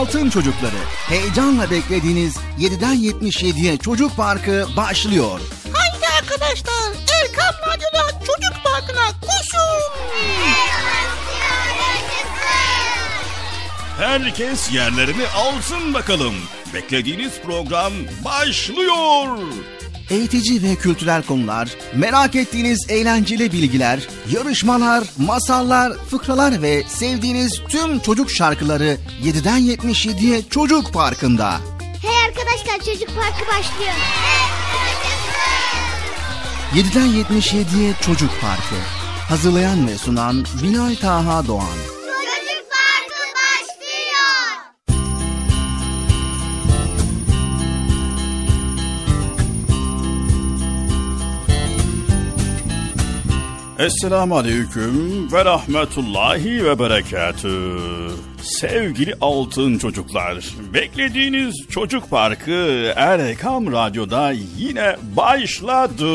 Altın Çocukları. Heyecanla beklediğiniz 7'den 77'ye Çocuk Parkı başlıyor. Haydi arkadaşlar Erkam Radyo'da Çocuk Parkı'na koşun. Herkes yerlerini alsın bakalım. Beklediğiniz program başlıyor. Eğitici ve kültürel konular, merak ettiğiniz eğlenceli bilgiler, yarışmalar, masallar, fıkralar ve sevdiğiniz tüm çocuk şarkıları 7'den 77'ye Çocuk Parkı'nda. Hey arkadaşlar Çocuk Parkı başlıyor. 7'den 77'ye Çocuk Parkı. Hazırlayan ve sunan Binay Taha Doğan. Esselamu Aleyküm ve Rahmetullahi ve Berekatü. Sevgili altın çocuklar, beklediğiniz Çocuk Parkı Erkam Radyo'da yine başladı.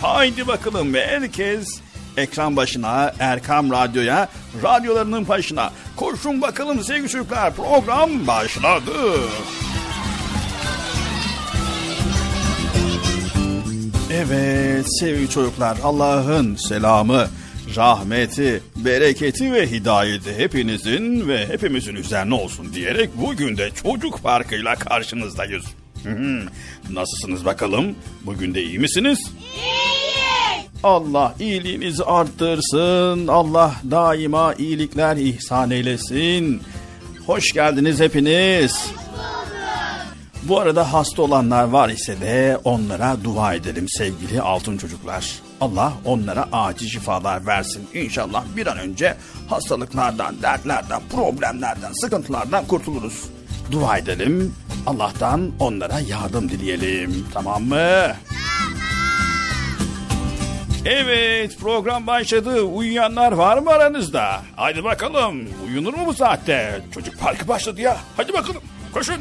Haydi bakalım herkes ekran başına, Erkam Radyo'ya, radyolarının başına. Koşun bakalım sevgili çocuklar, program başladı. Evet sevgili çocuklar Allah'ın selamı, rahmeti, bereketi ve hidayeti hepinizin ve hepimizin üzerine olsun diyerek bugün de çocuk parkıyla karşınızdayız. Nasılsınız bakalım? Bugün de iyi misiniz? İyiyiz. Allah iyiliğinizi arttırsın. Allah daima iyilikler ihsan eylesin. Hoş geldiniz hepiniz. Bu arada hasta olanlar var ise de onlara dua edelim sevgili altın çocuklar. Allah onlara acil şifalar versin. İnşallah bir an önce hastalıklardan, dertlerden, problemlerden, sıkıntılardan kurtuluruz. Dua edelim. Allah'tan onlara yardım dileyelim. Tamam mı? Evet program başladı. Uyuyanlar var mı aranızda? Haydi bakalım. Uyunur mu bu saatte? Çocuk parkı başladı ya. Hadi bakalım. Koşun.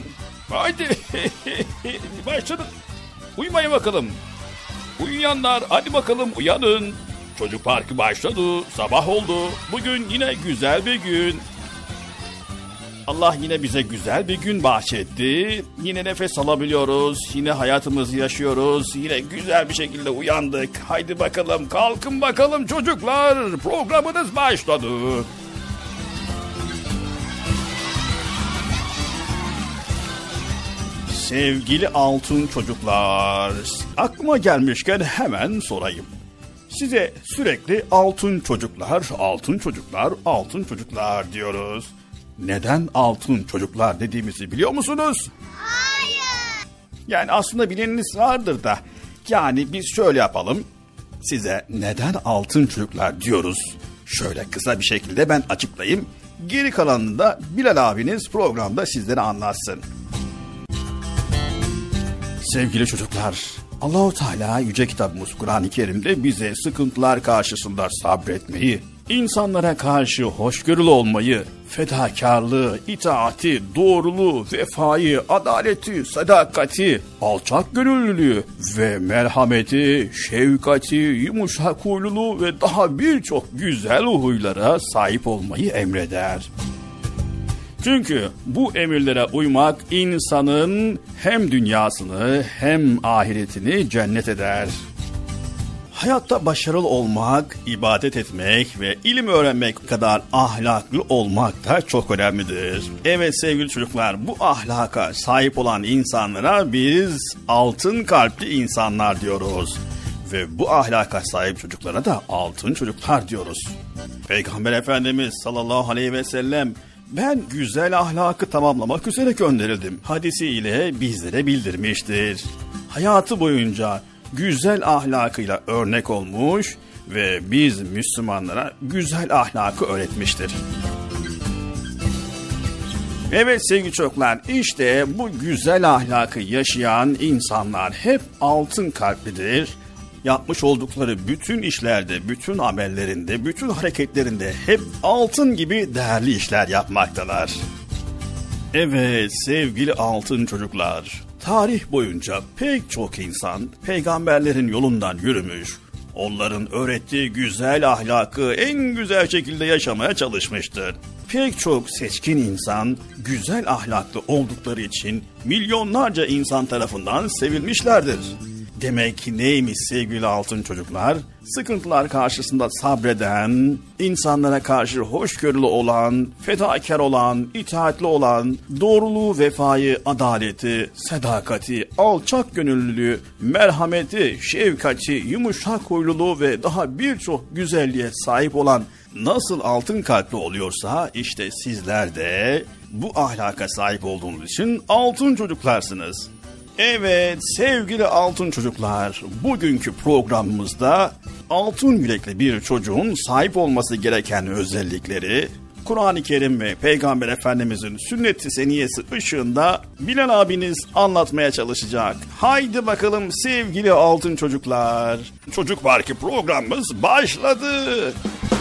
Haydi. Başladı. Uyumayın bakalım. Uyuyanlar hadi bakalım uyanın. Çocuk parkı başladı. Sabah oldu. Bugün yine güzel bir gün. Allah yine bize güzel bir gün bahşetti. Yine nefes alabiliyoruz. Yine hayatımızı yaşıyoruz. Yine güzel bir şekilde uyandık. Haydi bakalım kalkın bakalım çocuklar. Programınız başladı. Sevgili altın çocuklar, aklıma gelmişken hemen sorayım. Size sürekli altın çocuklar, altın çocuklar, altın çocuklar diyoruz. Neden altın çocuklar dediğimizi biliyor musunuz? Hayır. Yani aslında bileniniz vardır da. Yani biz şöyle yapalım. Size neden altın çocuklar diyoruz? Şöyle kısa bir şekilde ben açıklayayım. Geri kalanını da Bilal abiniz programda sizlere anlatsın. Sevgili çocuklar, Allahu Teala yüce kitabımız Kur'an-ı Kerim'de bize sıkıntılar karşısında sabretmeyi, insanlara karşı hoşgörülü olmayı, fedakarlığı, itaati, doğruluğu, vefayı, adaleti, sadakati, alçak gönüllülüğü ve merhameti, şefkati, yumuşak huyluluğu ve daha birçok güzel huylara sahip olmayı emreder. Çünkü bu emirlere uymak insanın hem dünyasını hem ahiretini cennet eder. Hayatta başarılı olmak, ibadet etmek ve ilim öğrenmek kadar ahlaklı olmak da çok önemlidir. Evet sevgili çocuklar bu ahlaka sahip olan insanlara biz altın kalpli insanlar diyoruz. Ve bu ahlaka sahip çocuklara da altın çocuklar diyoruz. Peygamber Efendimiz sallallahu aleyhi ve sellem ben güzel ahlakı tamamlamak üzere gönderildim hadisiyle bizlere bildirmiştir. Hayatı boyunca güzel ahlakıyla örnek olmuş ve biz Müslümanlara güzel ahlakı öğretmiştir. Evet sevgili çocuklar işte bu güzel ahlakı yaşayan insanlar hep altın kalplidir. Yapmış oldukları bütün işlerde, bütün amellerinde, bütün hareketlerinde hep altın gibi değerli işler yapmaktalar. Evet sevgili altın çocuklar, tarih boyunca pek çok insan peygamberlerin yolundan yürümüş, onların öğrettiği güzel ahlakı en güzel şekilde yaşamaya çalışmıştır. Pek çok seçkin insan güzel ahlaklı oldukları için milyonlarca insan tarafından sevilmişlerdir. Demek neymiş sevgili altın çocuklar? Sıkıntılar karşısında sabreden, insanlara karşı hoşgörülü olan, fedakar olan, itaatli olan, doğruluğu, vefayı, adaleti, sadakati, alçak gönüllülüğü, merhameti, şefkati, yumuşak huyluluğu ve daha birçok güzelliğe sahip olan nasıl altın kalpli oluyorsa işte sizler de bu ahlaka sahip olduğunuz için altın çocuklarsınız. Evet sevgili altın çocuklar, bugünkü programımızda altın yürekli bir çocuğun sahip olması gereken özellikleri, Kur'an-ı Kerim ve Peygamber Efendimizin sünnet-i seniyesi ışığında Bilal abiniz anlatmaya çalışacak. Haydi bakalım sevgili altın çocuklar. Çocuk Parkı programımız başladı. Sen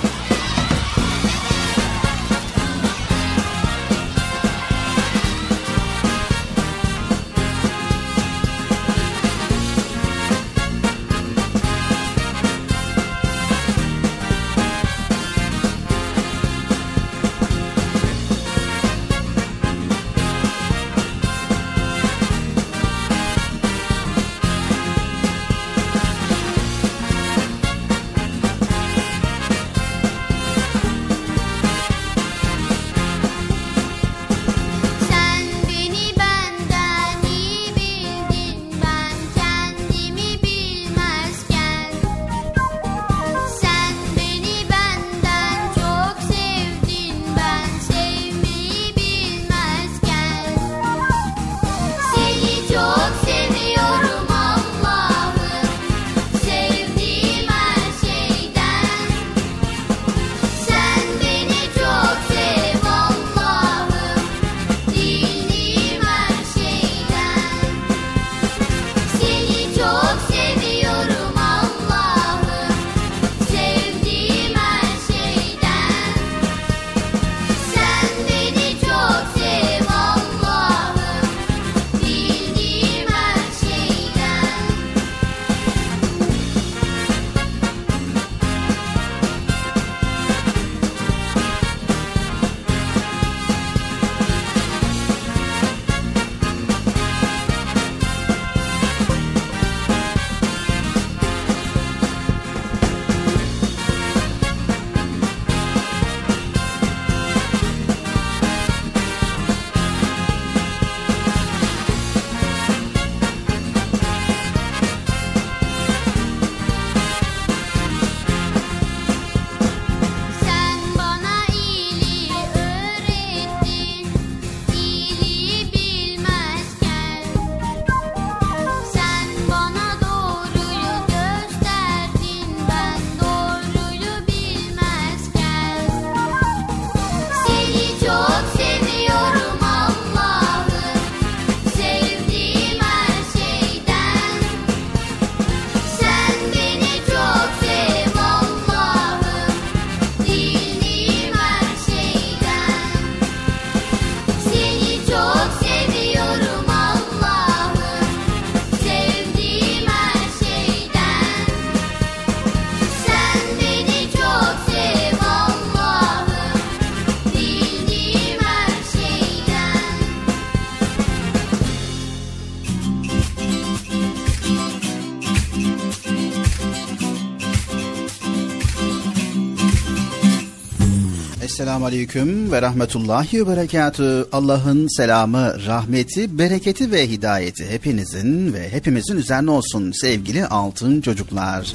Esselamu Aleyküm ve Rahmetullahi ve Berekatü. Allah'ın selamı, rahmeti, bereketi ve hidayeti hepinizin ve hepimizin üzerine olsun sevgili altın çocuklar.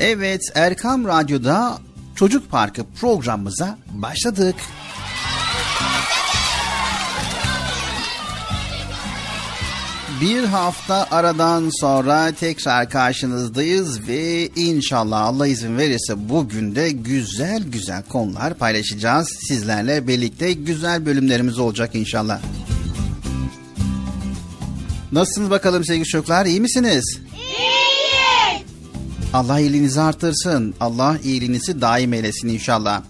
Evet Erkam Radyo'da Çocuk Parkı programımıza başladık. Bir hafta aradan sonra tekrar karşınızdayız ve inşallah Allah izin verirse bugün de güzel güzel konular paylaşacağız. Sizlerle birlikte güzel bölümlerimiz olacak inşallah. Nasılsınız bakalım sevgili çocuklar iyi misiniz? İyiyiz. Allah iyiliğinizi artırsın. Allah iyiliğinizi daim eylesin inşallah.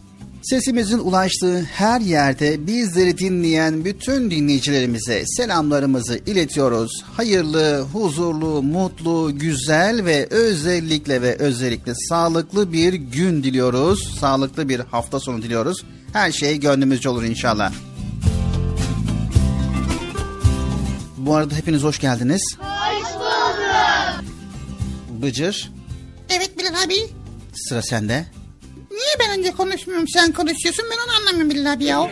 Sesimizin ulaştığı her yerde bizleri dinleyen bütün dinleyicilerimize selamlarımızı iletiyoruz. Hayırlı, huzurlu, mutlu, güzel ve özellikle ve özellikle sağlıklı bir gün diliyoruz. Sağlıklı bir hafta sonu diliyoruz. Her şey gönlümüzce olur inşallah. Bu arada hepiniz hoş geldiniz. Hoş bulduk. Bıcır, Evet Bilal abi. sıra sende. Niye ben önce konuşmuyorum sen konuşuyorsun ben onu anlamıyorum Bilal abi ya.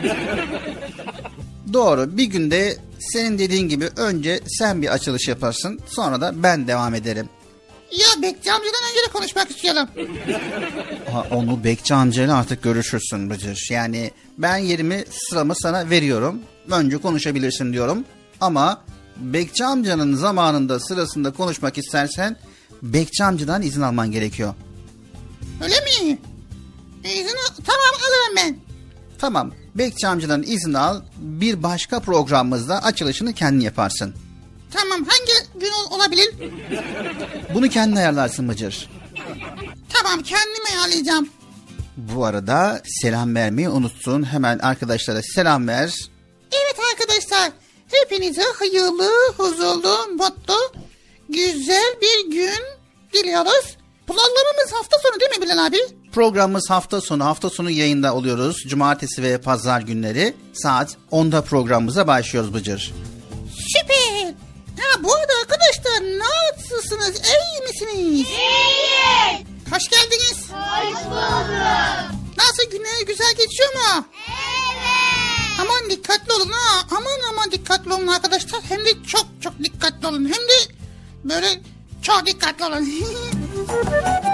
Doğru. Bir günde senin dediğin gibi önce sen bir açılış yaparsın. Sonra da ben devam ederim. ya Bekçi amcadan önce de konuşmak istiyorum. Ha, onu Bekçi amcayla artık görüşürsün Bıcır. Yani ben yerimi sıramı sana veriyorum. Önce konuşabilirsin diyorum. Ama Bekçi amcanın zamanında sırasında konuşmak istersen Bekçi amcadan izin alman gerekiyor. Öyle mi? İzin al- tamam alırım ben. Tamam. Bekçi amcadan izin al. Bir başka programımızda açılışını kendin yaparsın. Tamam hangi gün ol- olabilir? Bunu kendin ayarlarsın Bıcır. Tamam kendim ayarlayacağım. Bu arada selam vermeyi unuttun. Hemen arkadaşlara selam ver. Evet arkadaşlar hepinize hayırlı, huzurlu, mutlu, güzel bir gün diliyoruz. Programımız hafta sonu değil mi Bilal abi? Programımız hafta sonu. Hafta sonu yayında oluyoruz. Cumartesi ve pazar günleri saat 10'da programımıza başlıyoruz Bıcır. Süper. Ha bu arada arkadaşlar nasılsınız? İyi misiniz? İyiyiz. Hoş geldiniz. Hoş bulduk. Nasıl günler güzel geçiyor mu? Evet. Aman dikkatli olun ha. Aman aman dikkatli olun arkadaşlar. Hem de çok çok dikkatli olun. Hem de böyle çok dikkatli olun.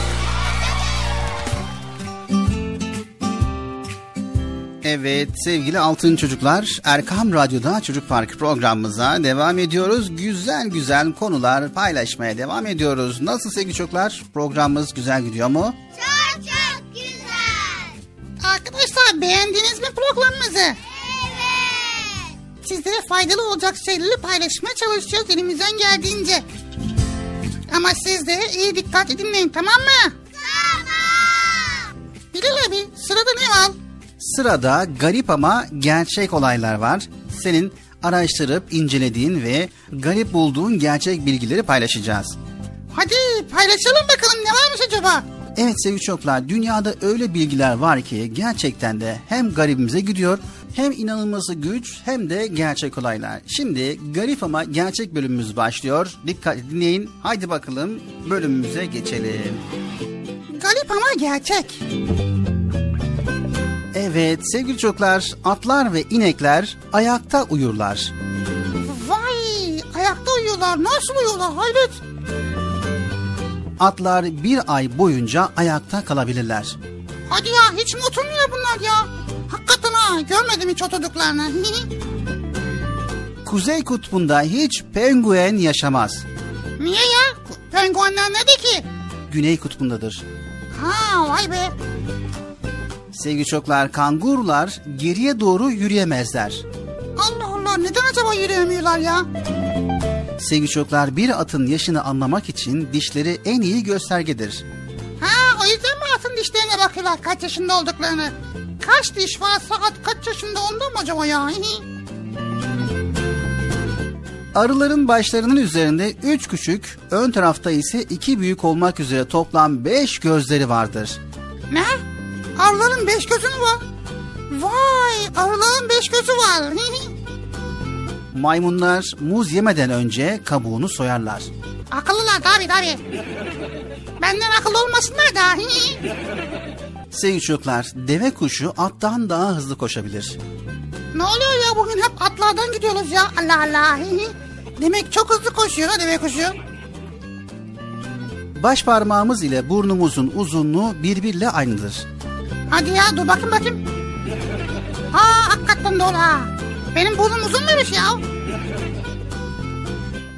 Evet sevgili altın çocuklar Erkam Radyo'da Çocuk Parkı programımıza devam ediyoruz. Güzel güzel konular paylaşmaya devam ediyoruz. Nasıl sevgili çocuklar? Programımız güzel gidiyor mu? Çok çok güzel. Arkadaşlar beğendiniz mi programımızı? Evet. Sizlere faydalı olacak şeyleri paylaşmaya çalışacağız elimizden geldiğince. Ama siz de iyi dikkatli dinleyin tamam mı? Tamam. Bilal abi sırada ne var? Sırada garip ama gerçek olaylar var. Senin araştırıp incelediğin ve garip bulduğun gerçek bilgileri paylaşacağız. Hadi paylaşalım bakalım ne varmış acaba? Evet sevgili çocuklar dünyada öyle bilgiler var ki gerçekten de hem garibimize gidiyor hem inanılması güç hem de gerçek olaylar. Şimdi garip ama gerçek bölümümüz başlıyor. Dikkat dinleyin. Haydi bakalım bölümümüze geçelim. Garip ama gerçek. Evet sevgili çocuklar atlar ve inekler ayakta uyurlar. Vay ayakta uyuyorlar nasıl uyuyorlar hayret. Atlar bir ay boyunca ayakta kalabilirler. Hadi ya hiç mi oturmuyor bunlar ya? Hakikaten ha görmedim hiç oturduklarını. Kuzey kutbunda hiç penguen yaşamaz. Niye ya? Penguenler ne ki? Güney kutbundadır. Ha vay be. Sevgili çocuklar kangurular geriye doğru yürüyemezler. Allah Allah neden acaba yürüyemiyorlar ya? Sevgili çocuklar bir atın yaşını anlamak için dişleri en iyi göstergedir. Ha o yüzden mi atın dişlerine bakıyorlar kaç yaşında olduklarını? Kaç diş varsa at kaç yaşında ondan mı acaba ya? Arıların başlarının üzerinde üç küçük, ön tarafta ise iki büyük olmak üzere toplam beş gözleri vardır. ne? Arıların beş gözü mü var? Vay arıların beş gözü var. Maymunlar muz yemeden önce kabuğunu soyarlar. Akıllılar tabi tabi. Benden akıllı olmasınlar da. Sevgili çocuklar, deve kuşu attan daha hızlı koşabilir. ne oluyor ya bugün hep atlardan gidiyoruz ya. Allah Allah. Demek çok hızlı koşuyor ha deve kuşu. Baş parmağımız ile burnumuzun uzunluğu birbiriyle aynıdır. Hadi ya dur bakayım bakayım. Ha hakikaten doğru ha. Benim burnum uzun muymuş ya?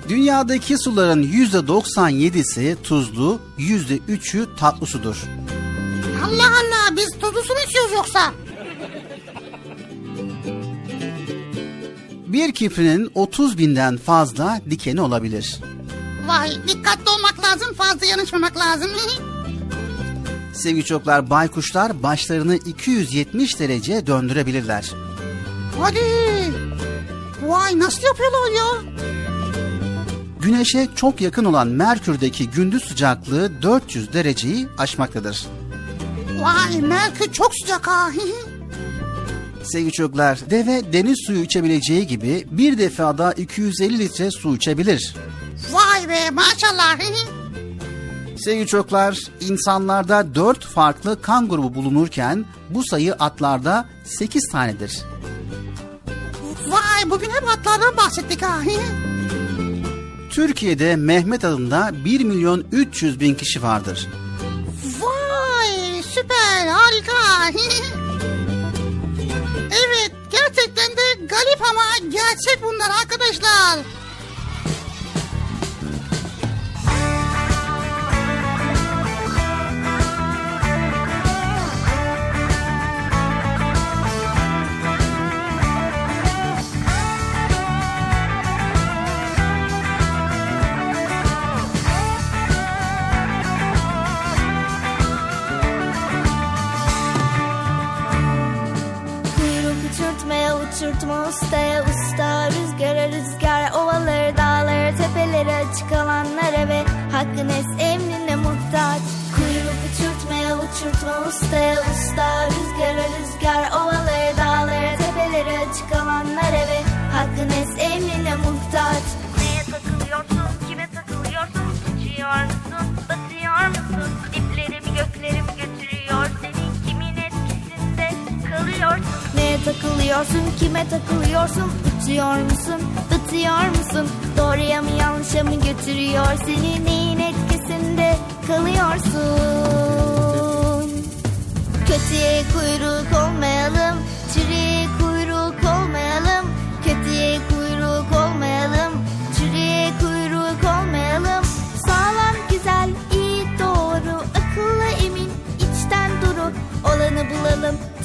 Dünyadaki suların %97'si tuzlu, %3'ü tatlı sudur. Allah Allah biz tuzlu su mu içiyoruz yoksa? Bir kiprinin 30 binden fazla dikeni olabilir. Vay dikkatli olmak lazım fazla yanışmamak lazım. Sevgili çocuklar, baykuşlar başlarını 270 derece döndürebilirler. Hadi. Vay nasıl yapıyorlar ya? Güneşe çok yakın olan Merkür'deki gündüz sıcaklığı 400 dereceyi aşmaktadır. Vay Merkür çok sıcak ha. Sevgili çocuklar, deve deniz suyu içebileceği gibi bir defada 250 litre su içebilir. Vay be maşallah. Sevgili çocuklar, insanlarda 4 farklı kan grubu bulunurken bu sayı atlarda 8 tanedir. Vay bugün hep atlardan bahsettik ha. Türkiye'de Mehmet adında 1 milyon 300 bin kişi vardır. Vay süper harika. evet gerçekten de garip ama gerçek bunlar arkadaşlar. Takılıyorsun kime takılıyorsun? Uçuyor musun? Batıyor musun? Doğruya mı yanlışa mı götürüyor? Seni neyin etkisinde kalıyorsun? Kötüye kuyruk olmayalım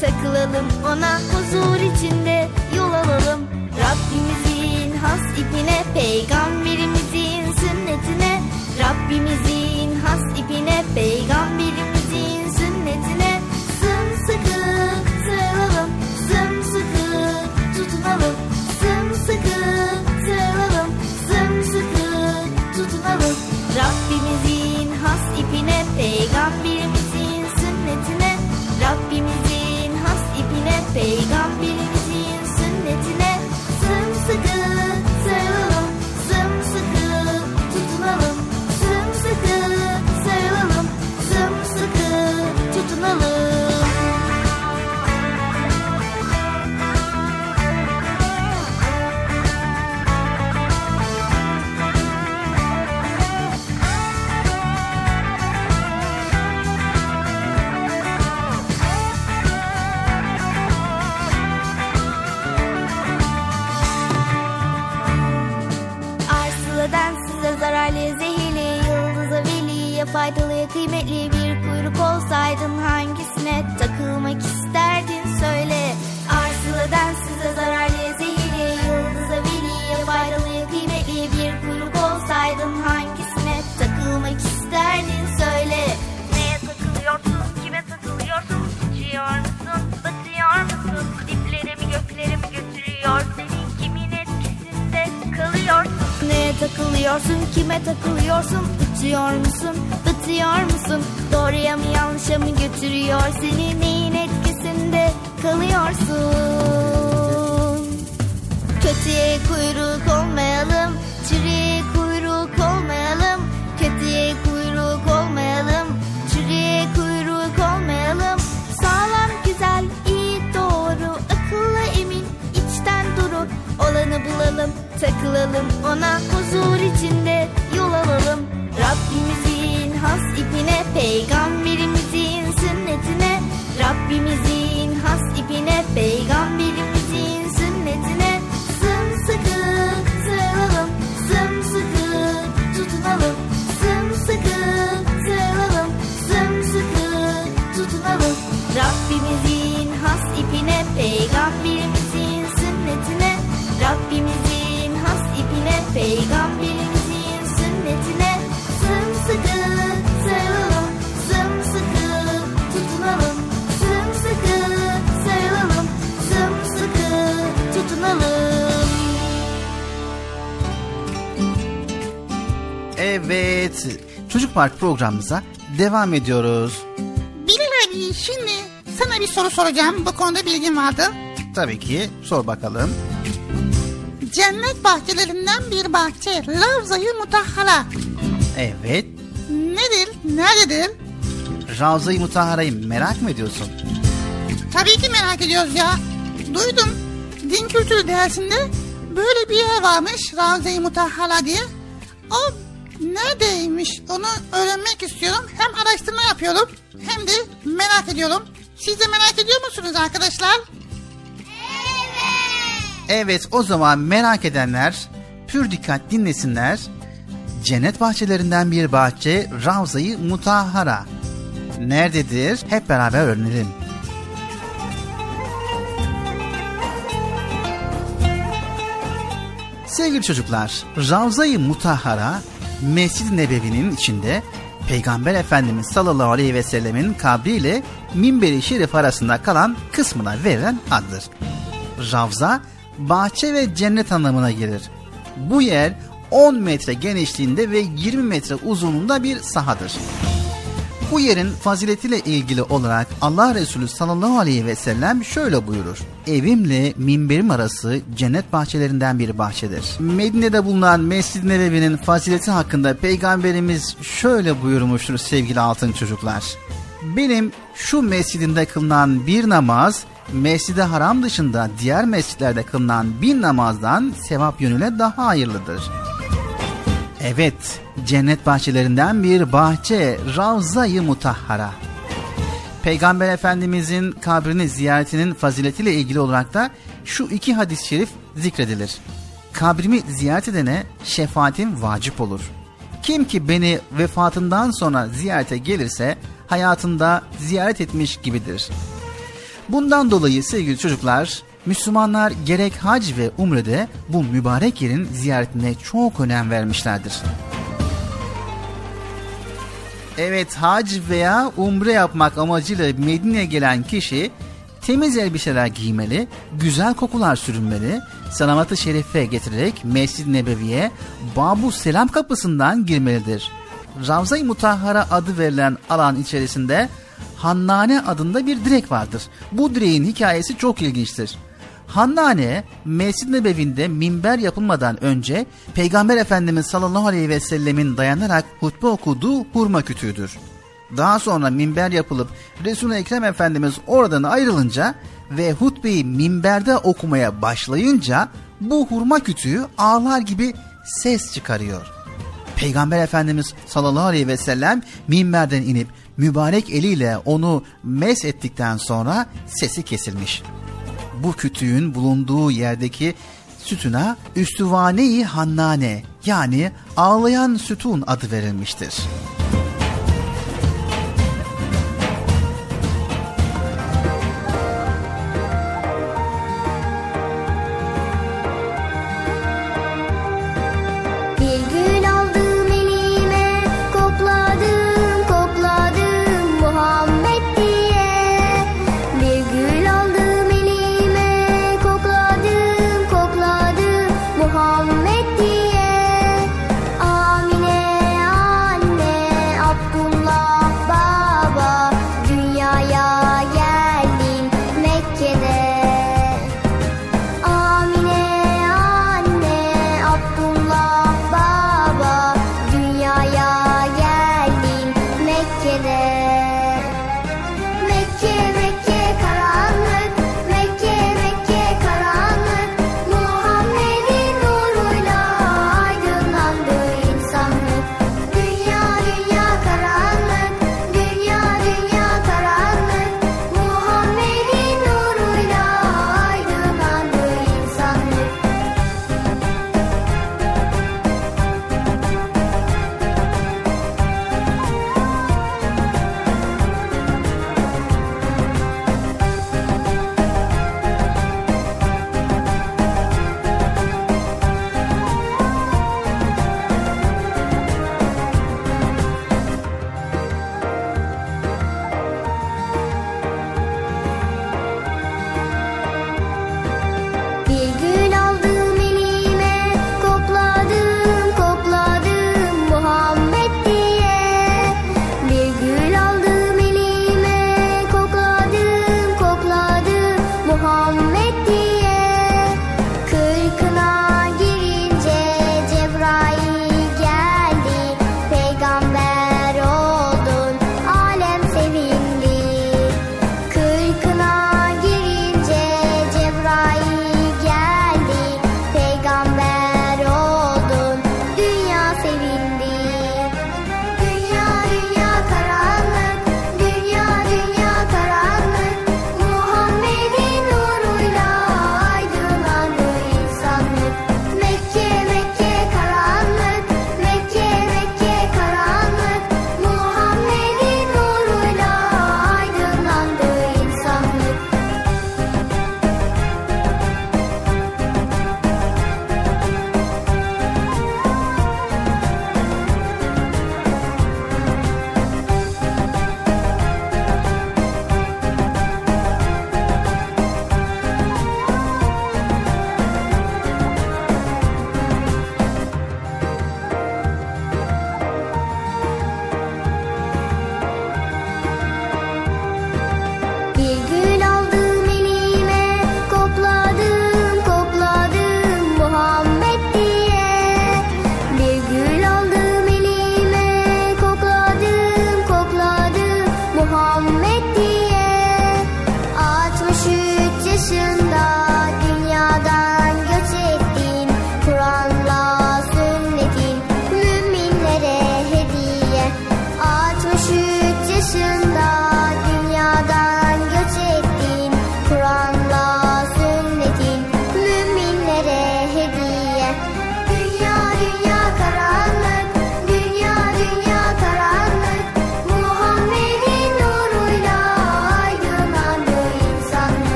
takılalım. Ona huzur içinde yol alalım. Rabbimizin has ipine Peygamberimizin ipine Park programımıza devam ediyoruz. Bilal abi şimdi sana bir soru soracağım. Bu konuda bilgin vardı. Tabii ki sor bakalım. Cennet bahçelerinden bir bahçe. Lavzayı Mutahhara. Evet, Nedir? Nerededir? Ravza-i Mutahara'yı merak mı ediyorsun? Tabii ki merak ediyoruz ya. Duydum. Din kültürü dersinde böyle bir yer varmış. Ravza-i Mutahhara diye. O neredeymiş onu öğrenmek istiyorum. Hem araştırma yapıyorum hem de merak ediyorum. Siz de merak ediyor musunuz arkadaşlar? Evet, o zaman merak edenler pür dikkat dinlesinler. Cennet bahçelerinden bir bahçe Ravza-i Mutahhara. Nerededir? Hep beraber öğrenelim. Sevgili çocuklar, Ravza-i Mutahhara Mescid-i Nebevi'nin içinde Peygamber Efendimiz sallallahu aleyhi ve sellemin kabri ile minberi şerif arasında kalan kısmına verilen addır. Ravza, bahçe ve cennet anlamına gelir. Bu yer 10 metre genişliğinde ve 20 metre uzunluğunda bir sahadır. Bu yerin faziletiyle ilgili olarak Allah Resulü sallallahu aleyhi ve sellem şöyle buyurur. Evimle minberim arası cennet bahçelerinden bir bahçedir. Medine'de bulunan Mescid-i Nebevi'nin fazileti hakkında Peygamberimiz şöyle buyurmuştur sevgili altın çocuklar. Benim şu mescidimde kılınan bir namaz Mescid-i Haram dışında diğer mescitlerde kılınan bin namazdan sevap yönüyle daha hayırlıdır. Evet, cennet bahçelerinden bir bahçe, Ravza-i Mutahhara. Peygamber Efendimizin kabrini ziyaretinin faziletiyle ilgili olarak da şu iki hadis-i şerif zikredilir. Kabrimi ziyaret edene şefaatim vacip olur. Kim ki beni vefatından sonra ziyarete gelirse hayatında ziyaret etmiş gibidir. Bundan dolayı sevgili çocuklar, Müslümanlar gerek hac ve umrede bu mübarek yerin ziyaretine çok önem vermişlerdir. Evet hac veya umre yapmak amacıyla Medine'ye gelen kişi temiz elbiseler giymeli, güzel kokular sürünmeli, salavat-ı şerife getirerek Mescid-i Nebevi'ye Babu Selam kapısından girmelidir. Ravza-i Mutahhara adı verilen alan içerisinde Hannane adında bir direk vardır. Bu direğin hikayesi çok ilginçtir. Hannane, Mescid-i Nebevi'nde minber yapılmadan önce Peygamber Efendimiz sallallahu aleyhi ve sellemin dayanarak hutbe okuduğu hurma kütüğüdür. Daha sonra minber yapılıp Resul-i Ekrem Efendimiz oradan ayrılınca ve hutbeyi minberde okumaya başlayınca bu hurma kütüğü ağlar gibi ses çıkarıyor. Peygamber Efendimiz sallallahu aleyhi ve sellem minberden inip mübarek eliyle onu mes ettikten sonra sesi kesilmiş. Bu kütüğün bulunduğu yerdeki sütuna Üstüvane-i Hannane yani ağlayan sütun adı verilmiştir.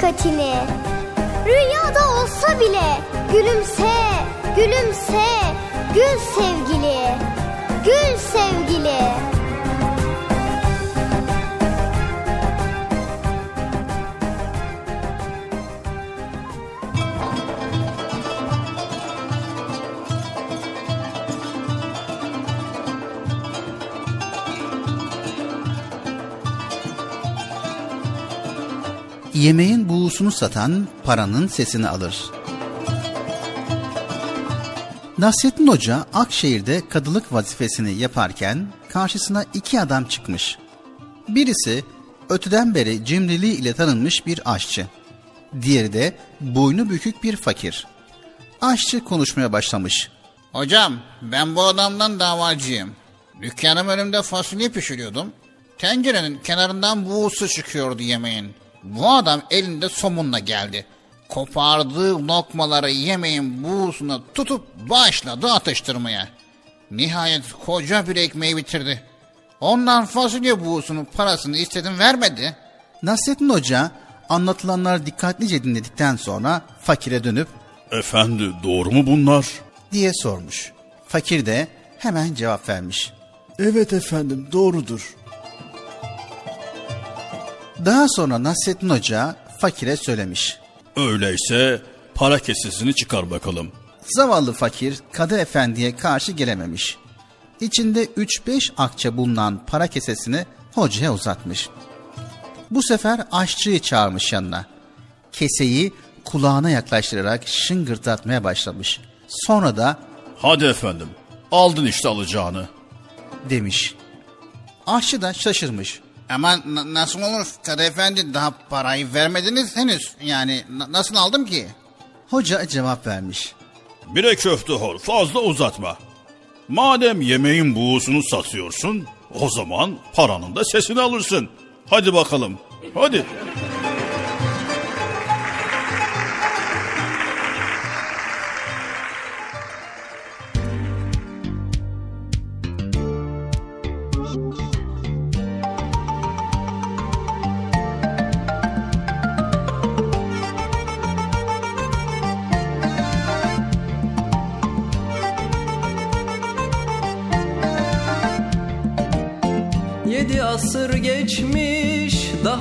Şefkatini Rüyada olsa bile gülümse, gülümse Gül sevgili, gül sevgili. Yemeğin buğusunu satan paranın sesini alır. Nasrettin Hoca Akşehir'de kadılık vazifesini yaparken karşısına iki adam çıkmış. Birisi öteden beri cimriliği ile tanınmış bir aşçı. Diğeri de boynu bükük bir fakir. Aşçı konuşmaya başlamış. Hocam ben bu adamdan davacıyım. Dükkanım önümde fasulye pişiriyordum. Tencerenin kenarından buğusu çıkıyordu yemeğin. Bu adam elinde somunla geldi. Kopardığı lokmaları yemeğin buğusuna tutup başladı atıştırmaya. Nihayet koca bir ekmeği bitirdi. Ondan fasulye buğusunun parasını istedim vermedi. Nasrettin Hoca anlatılanları dikkatlice dinledikten sonra fakire dönüp Efendi doğru mu bunlar? diye sormuş. Fakir de hemen cevap vermiş. Evet efendim doğrudur. Daha sonra Nasrettin Hoca fakire söylemiş. Öyleyse para kesesini çıkar bakalım. Zavallı fakir Kadı Efendi'ye karşı gelememiş. İçinde 3-5 akçe bulunan para kesesini hocaya uzatmış. Bu sefer aşçıyı çağırmış yanına. Keseyi kulağına yaklaştırarak şıngırdatmaya başlamış. Sonra da Hadi efendim aldın işte alacağını. demiş. Aşçı da şaşırmış. Ama na- nasıl olur Kadı Efendi daha parayı vermediniz henüz. Yani na- nasıl aldım ki? Hoca cevap vermiş. Bire köfte hor fazla uzatma. Madem yemeğin buğusunu satıyorsun o zaman paranın da sesini alırsın. Hadi bakalım hadi.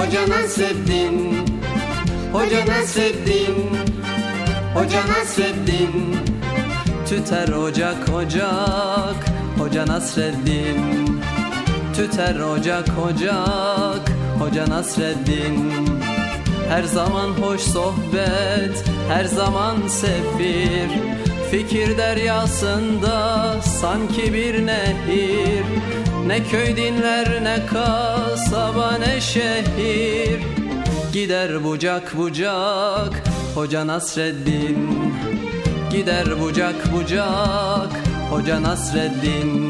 Hoca Nasreddin Hoca Nasreddin Hoca Nasreddin Tüter ocak ocak Hoca Nasreddin Tüter ocak ocak Hoca Nasreddin Her zaman hoş sohbet Her zaman sefir Fikir deryasında sanki bir nehir. Ne köy dinler ne kasaba ne şehir. Gider bucak bucak Hoca Nasreddin. Gider bucak bucak Hoca Nasreddin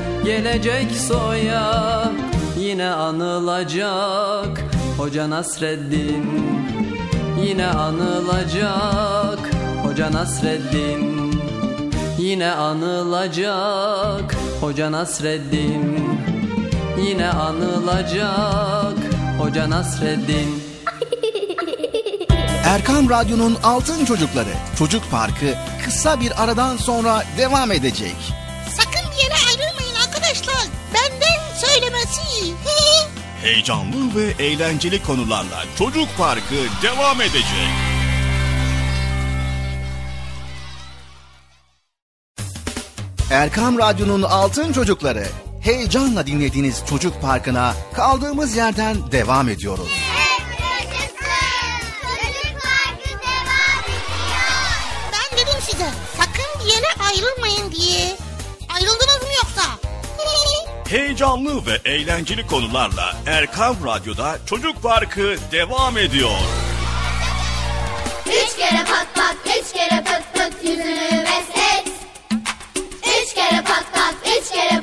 gelecek soya Yine anılacak. Hoca Nasreddin Yine anılacak. Hoca Nasreddin Yine anılacak. Hoca Nasreddin Yine anılacak. Hoca Nasreddin. Erkam Radyo'nun Altın Çocukları Çocuk Parkı kısa bir aradan sonra devam edecek. Heyecanlı ve eğlenceli konularla Çocuk Parkı devam edecek. Erkam Radyo'nun Altın Çocukları heyecanla dinlediğiniz Çocuk Parkı'na kaldığımız yerden devam ediyoruz. Çocuk Parkı devam ediyor. Ben dedim size sakın bir yere ayrılmayın diye. Ayrıldınız? Heyecanlı ve eğlenceli konularla Erkam Radyo'da Çocuk Parkı devam ediyor. Üç kere pat pat, üç kere pıt pıt yüzünü meslet. Üç kere pat pat, üç kere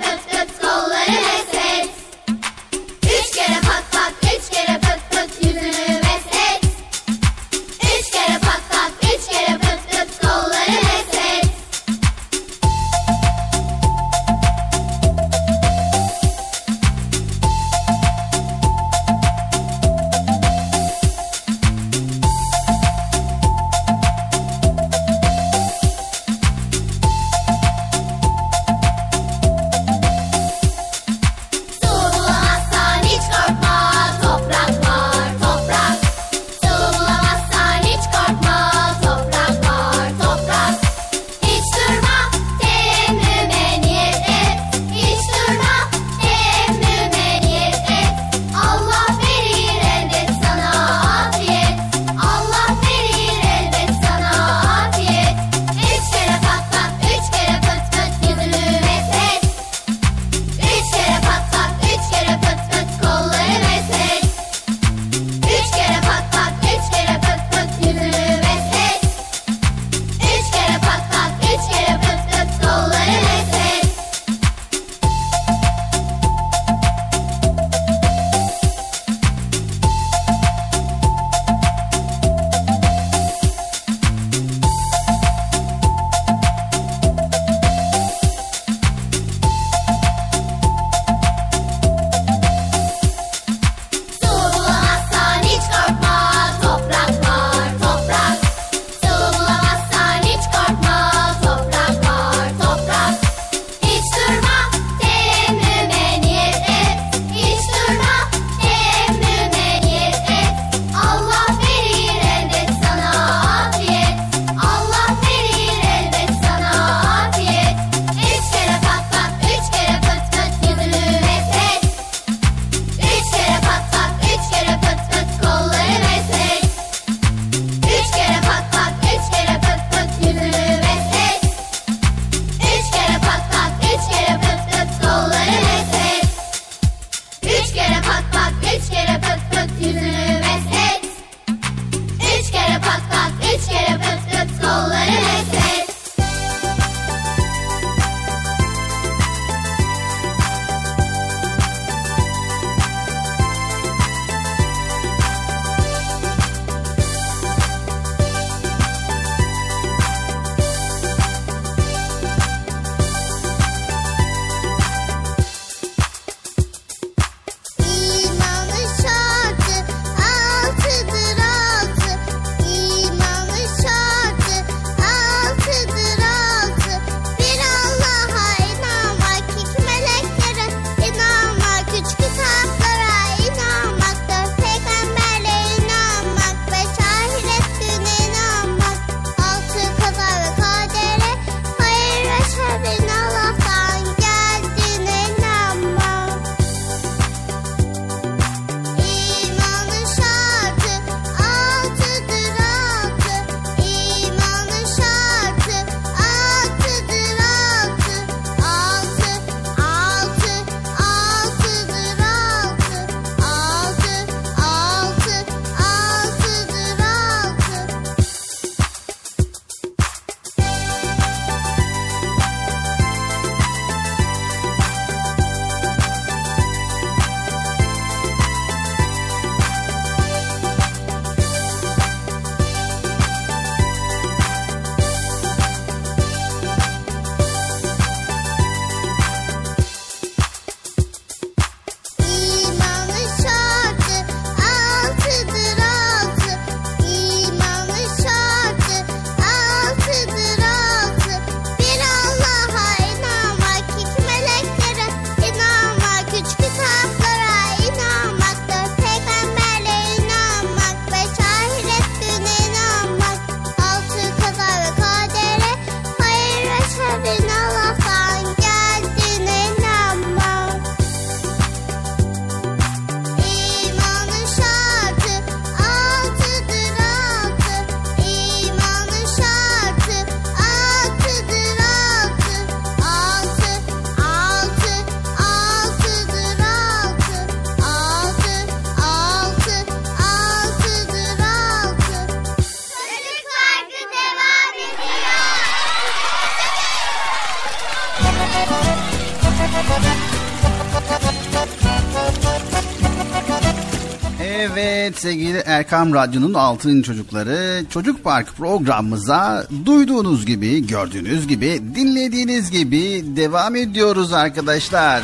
Evet sevgili Erkam Radyo'nun Altın Çocukları Çocuk Park programımıza duyduğunuz gibi, gördüğünüz gibi, dinlediğiniz gibi devam ediyoruz arkadaşlar.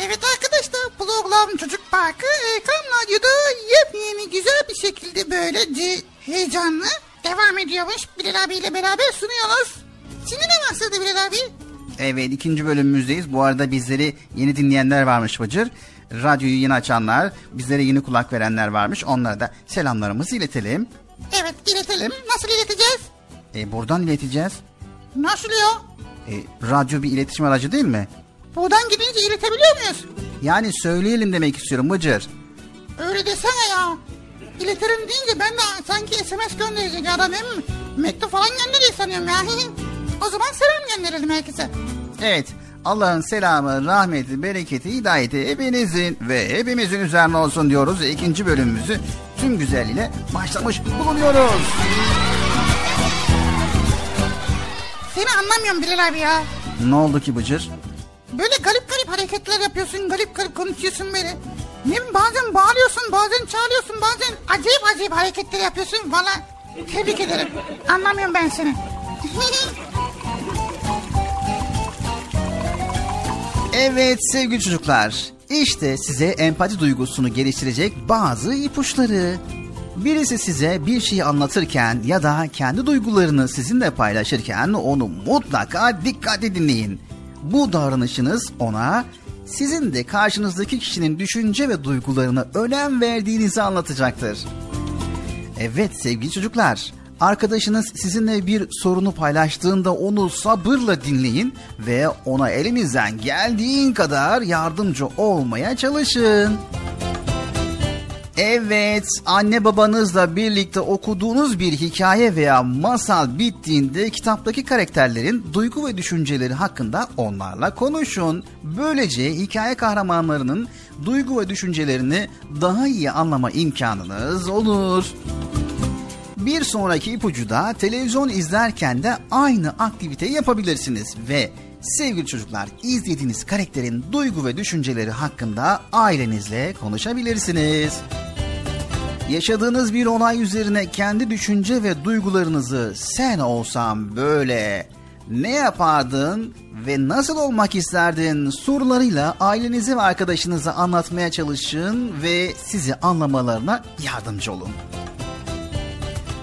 Evet arkadaşlar program Çocuk Parkı Erkan Radyo'da yepyeni güzel bir şekilde böylece heyecanlı devam ediyormuş. Bilal abiyle beraber sunuyoruz. Şimdi ne başladı Bilal abi? Evet ikinci bölümümüzdeyiz. Bu arada bizleri yeni dinleyenler varmış Bıcır. Radyoyu yeni açanlar, bizlere yeni kulak verenler varmış. Onlara da selamlarımızı iletelim. Evet iletelim. Nasıl ileteceğiz? E, buradan ileteceğiz. Nasıl ya? E, radyo bir iletişim aracı değil mi? Buradan gidince iletebiliyor muyuz? Yani söyleyelim demek istiyorum Bıcır. Öyle desene ya. İletirim deyince ben de sanki SMS gönderecek adam hem mektup falan gönderiyor sanıyorum ya. o zaman selam gönderelim herkese. Evet Allah'ın selamı, rahmeti, bereketi, hidayeti hepinizin ve hepimizin üzerine olsun diyoruz. İkinci bölümümüzü tüm güzelliğiyle başlamış bulunuyoruz. Seni anlamıyorum Bilal abi ya. Ne oldu ki Bıcır? Böyle garip garip hareketler yapıyorsun, garip garip konuşuyorsun böyle. Ne bazen bağırıyorsun, bazen çağırıyorsun, bazen acayip acayip hareketler yapıyorsun. Valla tebrik ederim. Anlamıyorum ben seni. Evet sevgili çocuklar, işte size empati duygusunu geliştirecek bazı ipuçları. Birisi size bir şeyi anlatırken ya da kendi duygularını sizinle paylaşırken onu mutlaka dikkatli dinleyin. Bu davranışınız ona sizin de karşınızdaki kişinin düşünce ve duygularına önem verdiğinizi anlatacaktır. Evet sevgili çocuklar, arkadaşınız sizinle bir sorunu paylaştığında onu sabırla dinleyin ve ona elinizden geldiğin kadar yardımcı olmaya çalışın. Evet, anne babanızla birlikte okuduğunuz bir hikaye veya masal bittiğinde kitaptaki karakterlerin duygu ve düşünceleri hakkında onlarla konuşun. Böylece hikaye kahramanlarının duygu ve düşüncelerini daha iyi anlama imkanınız olur. Bir sonraki ipucu da televizyon izlerken de aynı aktiviteyi yapabilirsiniz ve sevgili çocuklar izlediğiniz karakterin duygu ve düşünceleri hakkında ailenizle konuşabilirsiniz. Yaşadığınız bir olay üzerine kendi düşünce ve duygularınızı sen olsam böyle ne yapardın ve nasıl olmak isterdin sorularıyla ailenize ve arkadaşınıza anlatmaya çalışın ve sizi anlamalarına yardımcı olun.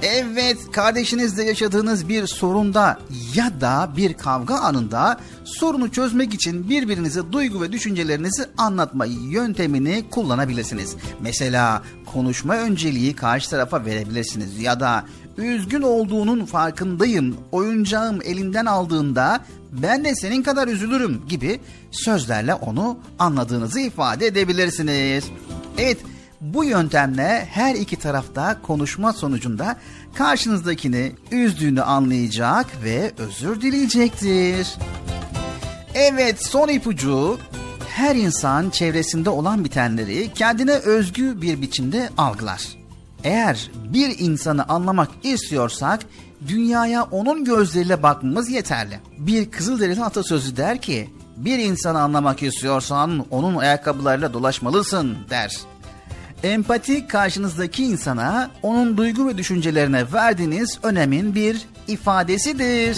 Evet, kardeşinizle yaşadığınız bir sorunda ya da bir kavga anında sorunu çözmek için birbirinize duygu ve düşüncelerinizi anlatma yöntemini kullanabilirsiniz. Mesela konuşma önceliği karşı tarafa verebilirsiniz ya da üzgün olduğunun farkındayım, oyuncağım elinden aldığında ben de senin kadar üzülürüm gibi sözlerle onu anladığınızı ifade edebilirsiniz. Evet, bu yöntemle her iki tarafta konuşma sonucunda karşınızdakini üzdüğünü anlayacak ve özür dileyecektir. Evet son ipucu her insan çevresinde olan bitenleri kendine özgü bir biçimde algılar. Eğer bir insanı anlamak istiyorsak dünyaya onun gözleriyle bakmamız yeterli. Bir Kızılderili atasözü der ki bir insanı anlamak istiyorsan onun ayakkabılarıyla dolaşmalısın der. Empati karşınızdaki insana onun duygu ve düşüncelerine verdiğiniz önemin bir ifadesidir.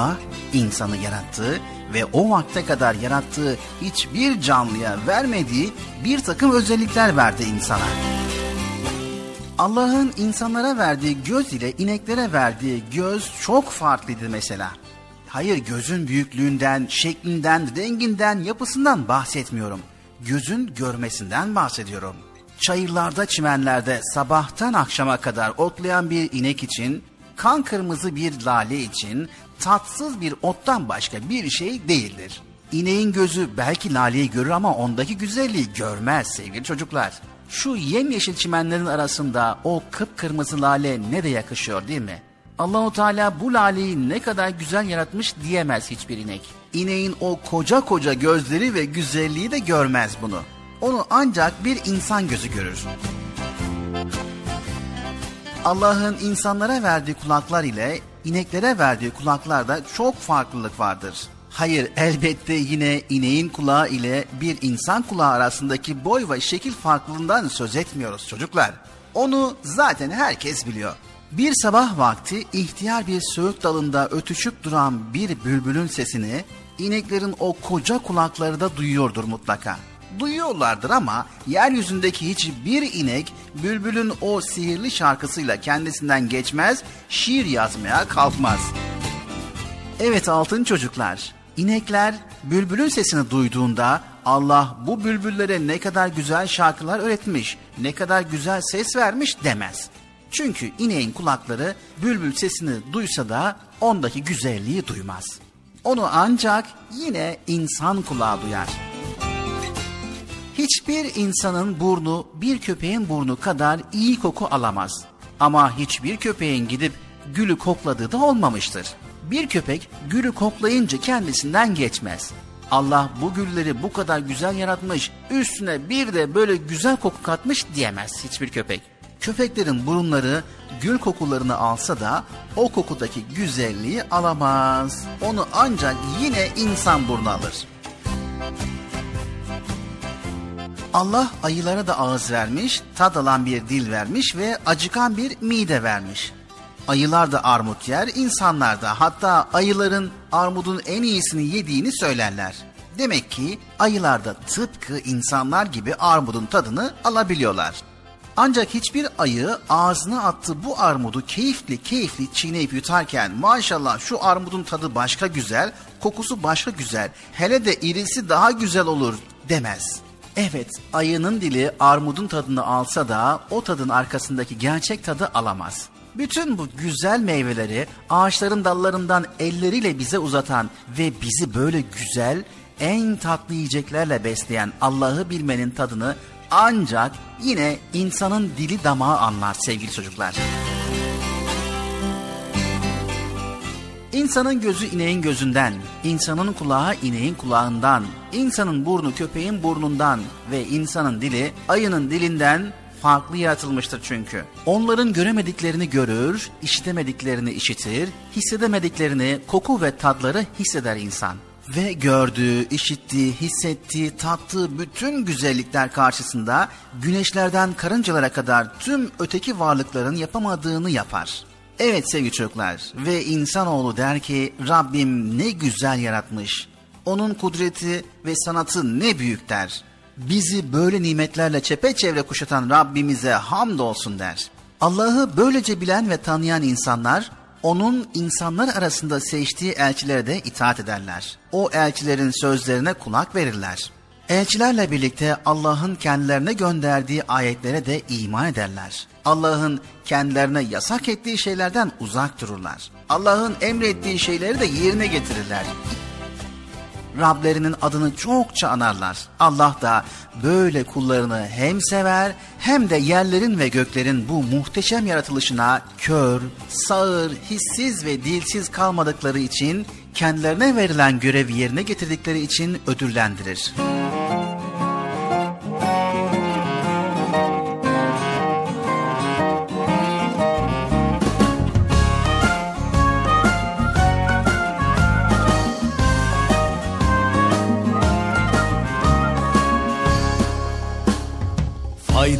Allah insanı yarattı ve o vakte kadar yarattığı hiçbir canlıya vermediği bir takım özellikler verdi insana. Allah'ın insanlara verdiği göz ile ineklere verdiği göz çok farklıydı mesela. Hayır gözün büyüklüğünden, şeklinden, renginden, yapısından bahsetmiyorum. Gözün görmesinden bahsediyorum. Çayırlarda, çimenlerde sabahtan akşama kadar otlayan bir inek için, kan kırmızı bir lale için tatsız bir ottan başka bir şey değildir. İneğin gözü belki laleyi görür ama ondaki güzelliği görmez sevgili çocuklar. Şu yemyeşil çimenlerin arasında o kıpkırmızı lale ne de yakışıyor değil mi? Allahu Teala bu laleyi ne kadar güzel yaratmış diyemez hiçbir inek. İneğin o koca koca gözleri ve güzelliği de görmez bunu. Onu ancak bir insan gözü görür. Allah'ın insanlara verdiği kulaklar ile ineklere verdiği kulaklarda çok farklılık vardır. Hayır elbette yine ineğin kulağı ile bir insan kulağı arasındaki boy ve şekil farklılığından söz etmiyoruz çocuklar. Onu zaten herkes biliyor. Bir sabah vakti ihtiyar bir söğüt dalında ötüşüp duran bir bülbülün sesini ineklerin o koca kulakları da duyuyordur mutlaka. Duyuyorlardır ama yeryüzündeki hiçbir inek bülbülün o sihirli şarkısıyla kendisinden geçmez, şiir yazmaya kalkmaz. Evet altın çocuklar, inekler bülbülün sesini duyduğunda Allah bu bülbüllere ne kadar güzel şarkılar öğretmiş, ne kadar güzel ses vermiş demez. Çünkü ineğin kulakları bülbül sesini duysa da ondaki güzelliği duymaz. Onu ancak yine insan kulağı duyar. Hiçbir insanın burnu bir köpeğin burnu kadar iyi koku alamaz. Ama hiçbir köpeğin gidip gülü kokladığı da olmamıştır. Bir köpek gülü koklayınca kendisinden geçmez. Allah bu gülleri bu kadar güzel yaratmış, üstüne bir de böyle güzel koku katmış diyemez hiçbir köpek. Köpeklerin burunları gül kokularını alsa da o kokudaki güzelliği alamaz. Onu ancak yine insan burnu alır. Allah ayılara da ağız vermiş, tad alan bir dil vermiş ve acıkan bir mide vermiş. Ayılar da armut yer, insanlar da hatta ayıların armudun en iyisini yediğini söylerler. Demek ki ayılar da tıpkı insanlar gibi armudun tadını alabiliyorlar. Ancak hiçbir ayı ağzına attığı bu armudu keyifli keyifli çiğneyip yutarken maşallah şu armudun tadı başka güzel, kokusu başka güzel, hele de irisi daha güzel olur demez. Evet, ayının dili armudun tadını alsa da o tadın arkasındaki gerçek tadı alamaz. Bütün bu güzel meyveleri ağaçların dallarından elleriyle bize uzatan ve bizi böyle güzel, en tatlı yiyeceklerle besleyen Allah'ı bilmenin tadını ancak yine insanın dili damağı anlar sevgili çocuklar. İnsanın gözü ineğin gözünden, insanın kulağı ineğin kulağından, insanın burnu köpeğin burnundan ve insanın dili ayının dilinden farklı yaratılmıştır çünkü. Onların göremediklerini görür, işitemediklerini işitir, hissedemediklerini koku ve tadları hisseder insan. Ve gördüğü, işittiği, hissettiği, tattığı bütün güzellikler karşısında güneşlerden karıncalara kadar tüm öteki varlıkların yapamadığını yapar. Evet sevgili çocuklar ve insanoğlu der ki Rabbim ne güzel yaratmış. Onun kudreti ve sanatı ne büyük der. Bizi böyle nimetlerle çepeçevre kuşatan Rabbimize hamdolsun der. Allah'ı böylece bilen ve tanıyan insanlar onun insanlar arasında seçtiği elçilere de itaat ederler. O elçilerin sözlerine kulak verirler. Elçilerle birlikte Allah'ın kendilerine gönderdiği ayetlere de iman ederler. Allah'ın kendilerine yasak ettiği şeylerden uzak dururlar. Allah'ın emrettiği şeyleri de yerine getirirler. Rablerinin adını çokça anarlar. Allah da böyle kullarını hem sever hem de yerlerin ve göklerin bu muhteşem yaratılışına kör, sağır, hissiz ve dilsiz kalmadıkları için kendilerine verilen görevi yerine getirdikleri için ödüllendirir.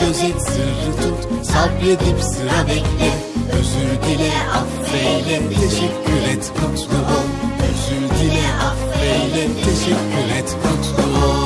gözet sırrı tut Sabredip sıra bekle. Özür dile affeyle Teşekkür et mutlu ol. Özür dile affeyle Teşekkür et mutlu ol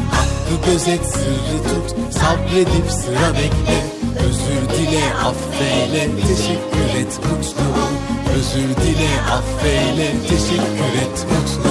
Hakkı gözet, sırrı tut, sabredip sıra bekle. Özür dile, affeyle, teşekkür et, mutlu Özür dile, affeyle, teşekkür et, mutlu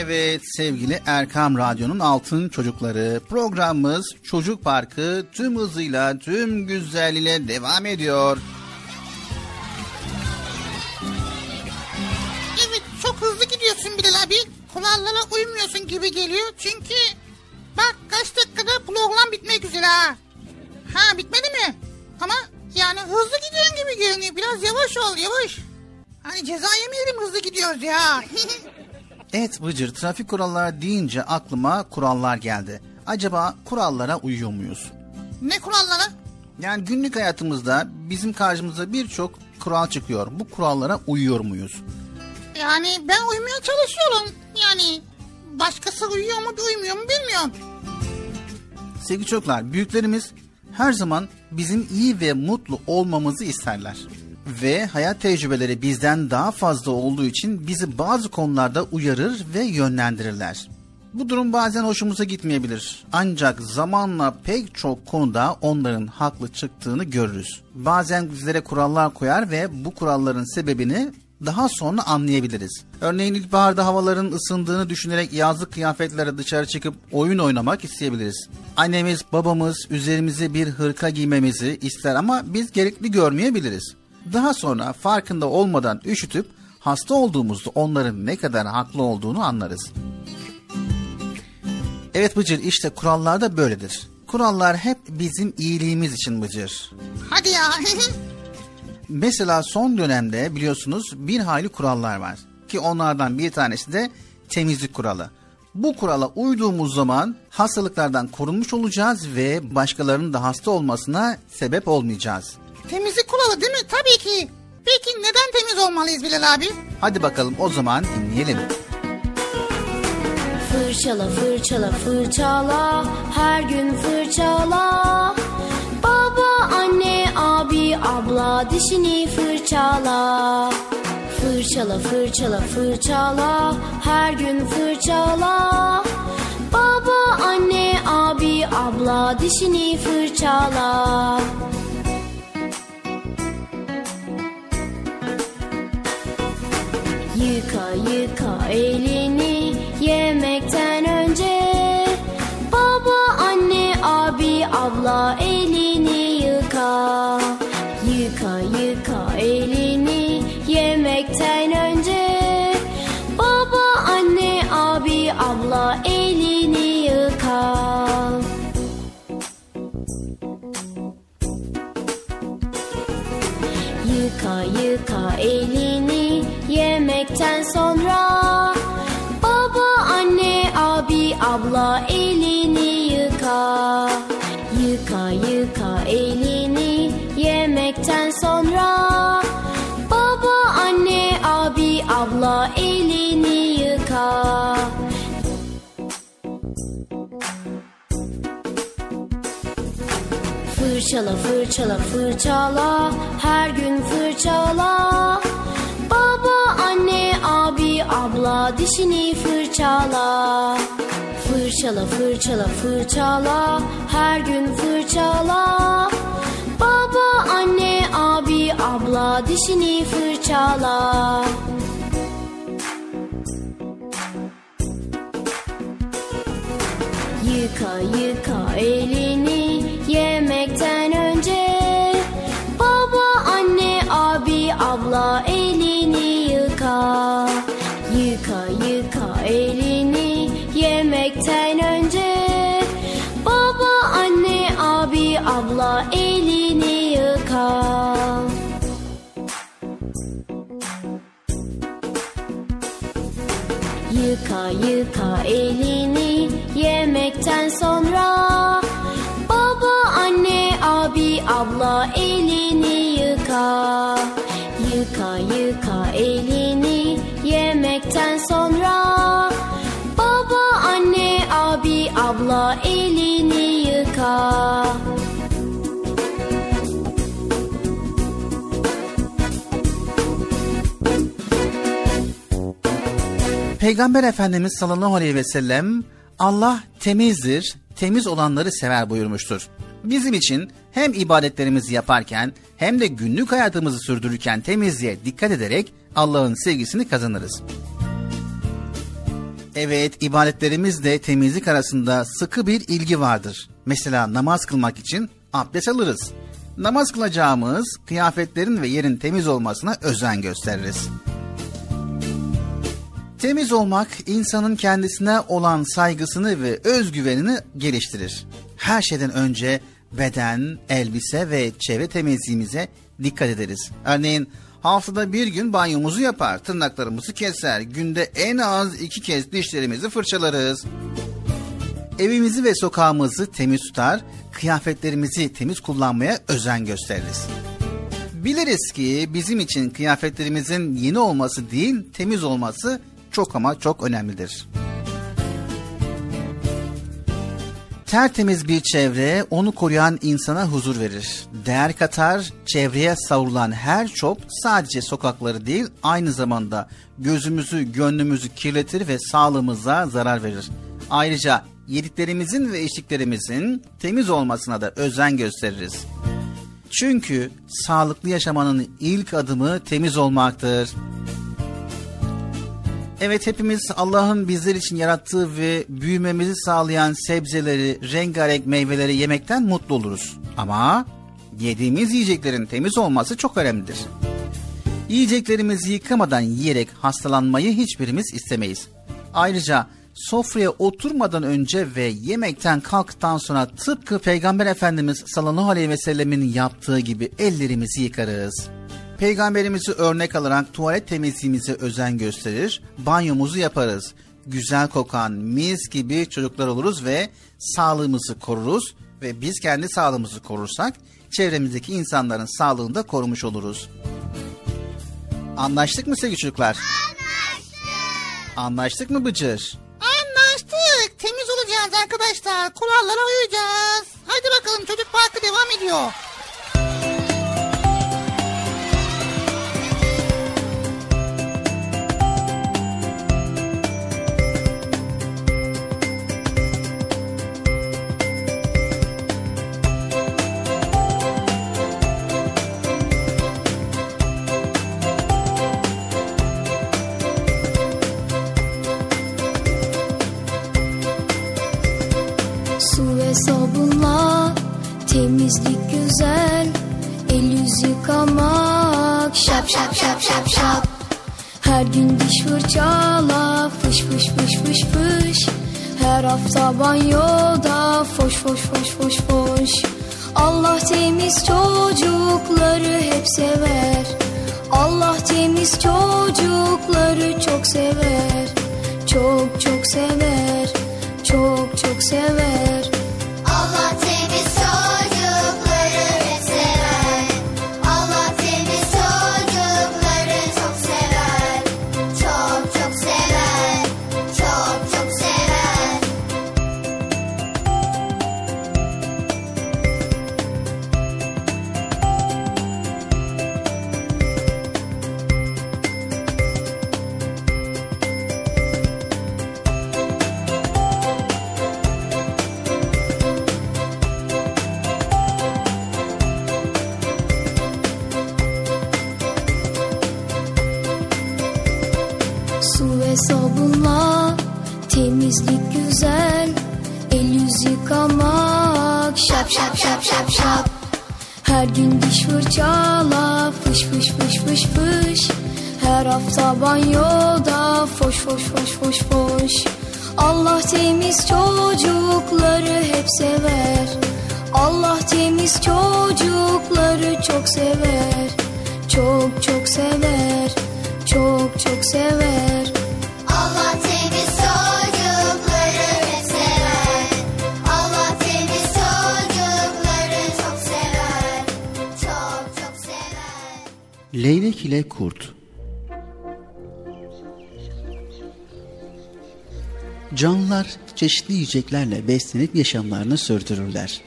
Evet sevgili Erkam Radyo'nun Altın Çocukları programımız Çocuk Parkı tüm hızıyla tüm güzelliğiyle devam ediyor. Evet çok hızlı gidiyorsun Bilal abi. Kurallara uymuyorsun gibi geliyor. Çünkü bak kaç dakikada program bitmek üzere ha. Ha bitmedi mi? Ama yani hızlı gidiyorsun gibi görünüyor. Biraz yavaş ol yavaş. Hani ceza yemeyelim hızlı gidiyoruz ya. Evet Bıcır trafik kuralları deyince aklıma kurallar geldi. Acaba kurallara uyuyor muyuz? ne kurallara? Yani günlük hayatımızda bizim karşımıza birçok kural çıkıyor. Bu kurallara uyuyor muyuz? Yani ben uymaya çalışıyorum. Yani başkası uyuyor mu uymuyor mu bilmiyorum. Sevgili çocuklar, büyüklerimiz her zaman bizim iyi ve mutlu olmamızı isterler. Ve hayat tecrübeleri bizden daha fazla olduğu için bizi bazı konularda uyarır ve yönlendirirler. Bu durum bazen hoşumuza gitmeyebilir. Ancak zamanla pek çok konuda onların haklı çıktığını görürüz. Bazen bizlere kurallar koyar ve bu kuralların sebebini daha sonra anlayabiliriz. Örneğin ilkbaharda havaların ısındığını düşünerek yazlık kıyafetlere dışarı çıkıp oyun oynamak isteyebiliriz. Annemiz, babamız üzerimize bir hırka giymemizi ister ama biz gerekli görmeyebiliriz. Daha sonra farkında olmadan üşütüp hasta olduğumuzda onların ne kadar haklı olduğunu anlarız. Evet Bıcır işte kurallar da böyledir. Kurallar hep bizim iyiliğimiz için Bıcır. Hadi ya. Mesela son dönemde biliyorsunuz bir hayli kurallar var. Ki onlardan bir tanesi de temizlik kuralı. Bu kurala uyduğumuz zaman hastalıklardan korunmuş olacağız ve başkalarının da hasta olmasına sebep olmayacağız. Temizlik kuralı değil mi? Tabii ki. Peki neden temiz olmalıyız Bilal abi? Hadi bakalım o zaman dinleyelim. Fırçala fırçala fırçala her gün fırçala Baba anne abi abla dişini fırçala Fırçala fırçala fırçala her gün fırçala Baba anne abi abla dişini fırçala Yıka yıka elini yemekten önce. Baba, anne, abi, abla sonra Baba anne abi abla elini yıka. Fırçala fırçala fırçala her gün fırçala. Baba anne abi abla dişini fırçala. Fırçala fırçala fırçala her gün fırçala Baba anne abi abla dişini fırçala. Yıka yıka elini elini yemekten sonra. Baba, anne, abi, abla elini yıka. Yıka yıka elini yemekten sonra. Baba, anne, abi, abla elini yıka Peygamber Efendimiz sallallahu aleyhi ve sellem Allah temizdir, temiz olanları sever buyurmuştur. Bizim için hem ibadetlerimizi yaparken hem de günlük hayatımızı sürdürürken temizliğe dikkat ederek Allah'ın sevgisini kazanırız. Evet, ibadetlerimizle temizlik arasında sıkı bir ilgi vardır. Mesela namaz kılmak için abdest alırız. Namaz kılacağımız kıyafetlerin ve yerin temiz olmasına özen gösteririz. Temiz olmak insanın kendisine olan saygısını ve özgüvenini geliştirir. Her şeyden önce beden, elbise ve çevre temizliğimize dikkat ederiz. Örneğin haftada bir gün banyomuzu yapar, tırnaklarımızı keser, günde en az iki kez dişlerimizi fırçalarız. Evimizi ve sokağımızı temiz tutar, kıyafetlerimizi temiz kullanmaya özen gösteririz. Biliriz ki bizim için kıyafetlerimizin yeni olması değil, temiz olması çok ama çok önemlidir. Tertemiz bir çevre onu koruyan insana huzur verir. Değer katar, çevreye savrulan her çöp sadece sokakları değil aynı zamanda gözümüzü, gönlümüzü kirletir ve sağlığımıza zarar verir. Ayrıca yediklerimizin ve içtiklerimizin temiz olmasına da özen gösteririz. Çünkü sağlıklı yaşamanın ilk adımı temiz olmaktır. Evet hepimiz Allah'ın bizler için yarattığı ve büyümemizi sağlayan sebzeleri, rengarenk meyveleri yemekten mutlu oluruz. Ama yediğimiz yiyeceklerin temiz olması çok önemlidir. Yiyeceklerimizi yıkamadan yiyerek hastalanmayı hiçbirimiz istemeyiz. Ayrıca sofraya oturmadan önce ve yemekten kalktıktan sonra tıpkı Peygamber Efendimiz sallallahu aleyhi ve sellemin yaptığı gibi ellerimizi yıkarız. Peygamberimizi örnek alarak tuvalet temizliğimize özen gösterir, banyomuzu yaparız. Güzel kokan mis gibi çocuklar oluruz ve sağlığımızı koruruz ve biz kendi sağlığımızı korursak çevremizdeki insanların sağlığını da korumuş oluruz. Anlaştık mı sevgili çocuklar? Anlaştık. Anlaştık mı Bıcır? Anlaştık. Temiz olacağız arkadaşlar. Kurallara uyacağız. Hadi bakalım çocuk parkı devam ediyor. Sabunla temizlik güzel El yüz yıkamak şap şap şap şap şap. Her gün diş fırçala fış fış fış fış fış. Her hafta banyoda foş foş foş foş foş. Allah temiz çocukları hep sever. Allah temiz çocukları çok sever. Çok çok sever. Çok çok sever Allah gün diş fırçala fış fış fış fış fış. Her hafta banyoda foş foş foş foş foş. Allah temiz çocukları hep sever. Allah temiz çocukları çok sever. Çok çok sever. Çok çok sever Leylek ile Kurt Canlılar çeşitli yiyeceklerle beslenip yaşamlarını sürdürürler.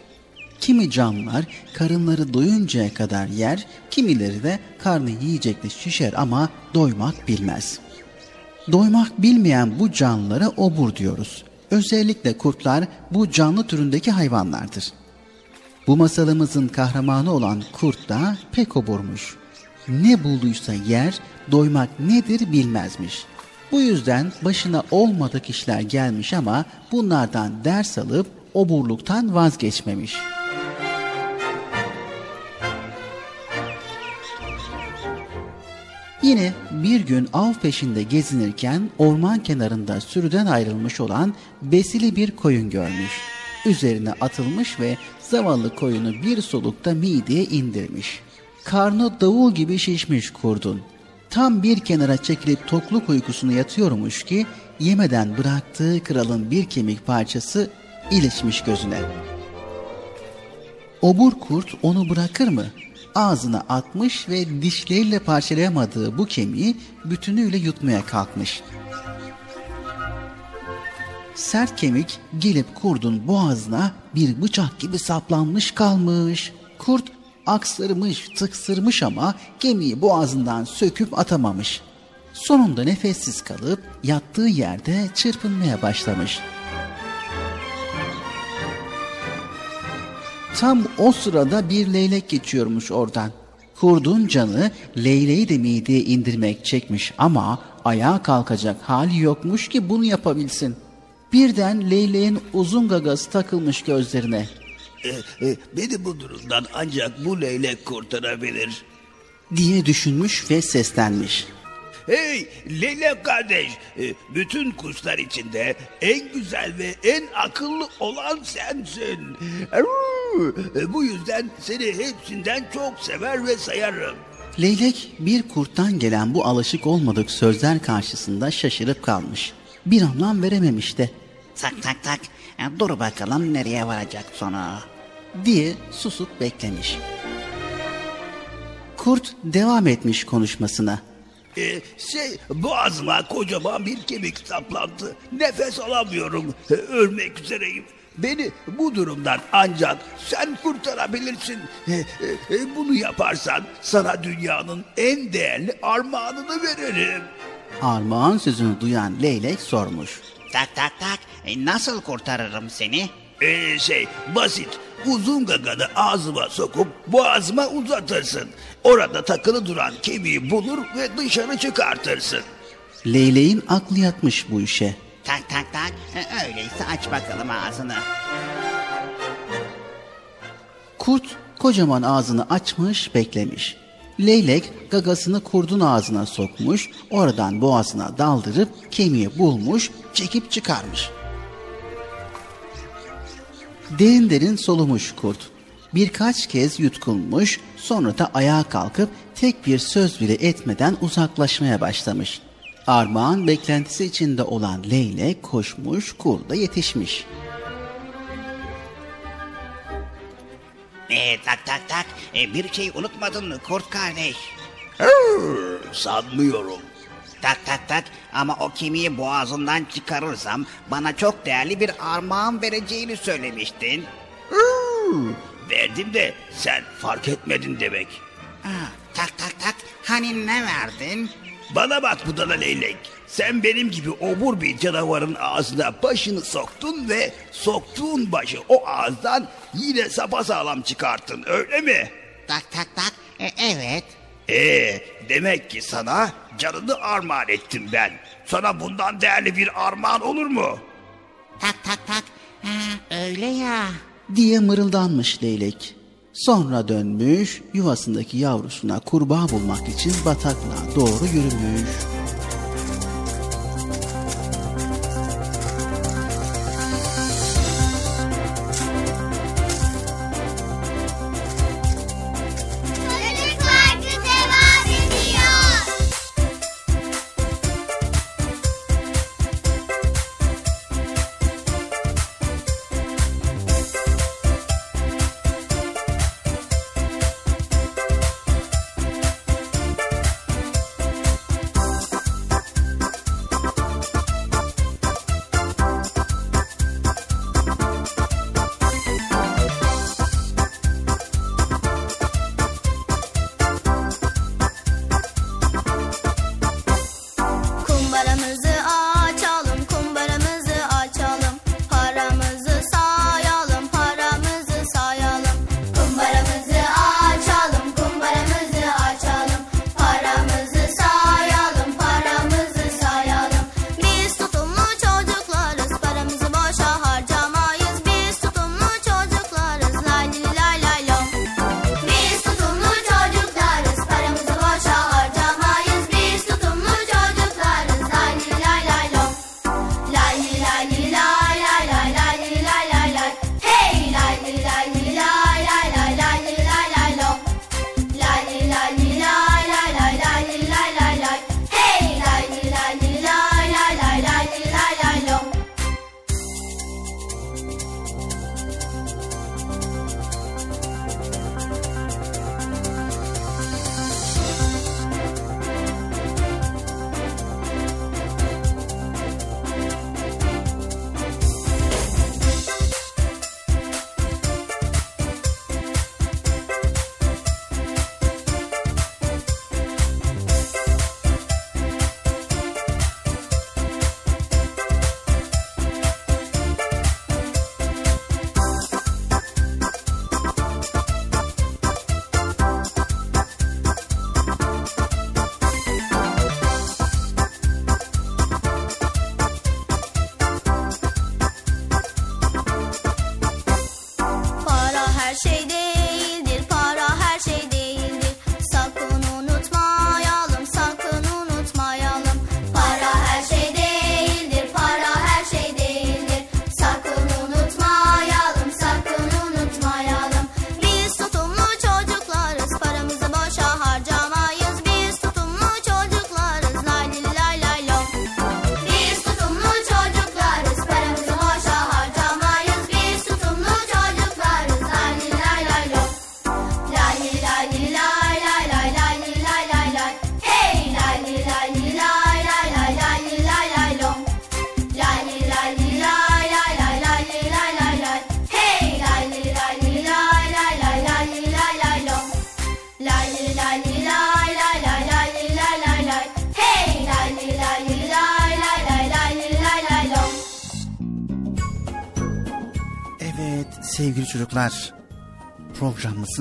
Kimi canlılar karınları doyuncaya kadar yer, kimileri de karnı yiyecekle şişer ama doymak bilmez. Doymak bilmeyen bu canlılara obur diyoruz. Özellikle kurtlar bu canlı türündeki hayvanlardır. Bu masalımızın kahramanı olan kurt da pek oburmuş. Ne bulduysa yer, doymak nedir bilmezmiş. Bu yüzden başına olmadık işler gelmiş ama bunlardan ders alıp oburluktan vazgeçmemiş. Yine bir gün av peşinde gezinirken orman kenarında sürüden ayrılmış olan besili bir koyun görmüş. Üzerine atılmış ve zavallı koyunu bir solukta mideye indirmiş. Karnı davul gibi şişmiş kurdun. Tam bir kenara çekilip tokluk uykusunu yatıyormuş ki yemeden bıraktığı kralın bir kemik parçası ilişmiş gözüne. Obur kurt onu bırakır mı? Ağzına atmış ve dişleriyle parçalayamadığı bu kemiği bütünüyle yutmaya kalkmış. Sert kemik gelip kurdun boğazına bir bıçak gibi saplanmış kalmış. Kurt aksırmış, tıksırmış ama kemiği boğazından söküp atamamış. Sonunda nefessiz kalıp yattığı yerde çırpınmaya başlamış. Tam o sırada bir leylek geçiyormuş oradan. Kurdun canı leyleği de mideye indirmek çekmiş ama ayağa kalkacak hali yokmuş ki bunu yapabilsin. Birden leyleğin uzun gagası takılmış gözlerine. E, e, beni bu durumdan ancak bu leylek kurtarabilir. diye düşünmüş ve seslenmiş. Hey Leylek kardeş, e, bütün kuşlar içinde en güzel ve en akıllı olan sensin. Bu yüzden seni hepsinden çok sever ve sayarım. Leylek bir kurttan gelen bu alışık olmadık sözler karşısında şaşırıp kalmış. Bir anlam verememiş de. Tak tak tak. Dur bakalım nereye varacak sonu. Diye susup beklemiş. Kurt devam etmiş konuşmasına. E, şey boğazıma kocaman bir kemik saplandı. Nefes alamıyorum. E, Ölmek üzereyim. Beni bu durumdan ancak sen kurtarabilirsin. E, e, e, Bunu yaparsan sana dünyanın en değerli armağanını veririm. Armağan sözünü duyan leylek sormuş. Tak tak tak. E, Nasıl kurtarırım seni? Ee, şey basit. Uzun gaganı ağzıma sokup boğazıma uzatırsın. Orada takılı duran kemiği bulur ve dışarı çıkartırsın. Leyleğin aklı yatmış bu işe. Tak tak tak. E, Öyleyse aç bakalım ağzını. Kurt kocaman ağzını açmış beklemiş. Leylek gagasını kurdun ağzına sokmuş, oradan boğazına daldırıp kemiği bulmuş, çekip çıkarmış. Derin derin solumuş kurt. Birkaç kez yutkunmuş, sonra da ayağa kalkıp tek bir söz bile etmeden uzaklaşmaya başlamış. Armağan beklentisi içinde olan leylek koşmuş, kurda yetişmiş. E, tak tak tak. E, bir şey unutmadın mı kurt kardeş? Hırr, sanmıyorum. Tak tak tak ama o kemiği boğazından çıkarırsam bana çok değerli bir armağan vereceğini söylemiştin. Hırr, verdim de sen fark etmedin demek. Ha, tak tak tak hani ne verdin? Bana bak budala leylek. Sen benim gibi obur bir canavarın ağzına başını soktun ve soktuğun başı o ağızdan yine sapasağlam çıkarttın öyle mi? Tak tak tak e, evet. Ee, demek ki sana canını armağan ettim ben. Sana bundan değerli bir armağan olur mu? Tak tak tak ha, öyle ya. diye mırıldanmış leylek. Sonra dönmüş, yuvasındaki yavrusuna kurbağa bulmak için bataklığa doğru yürümüş.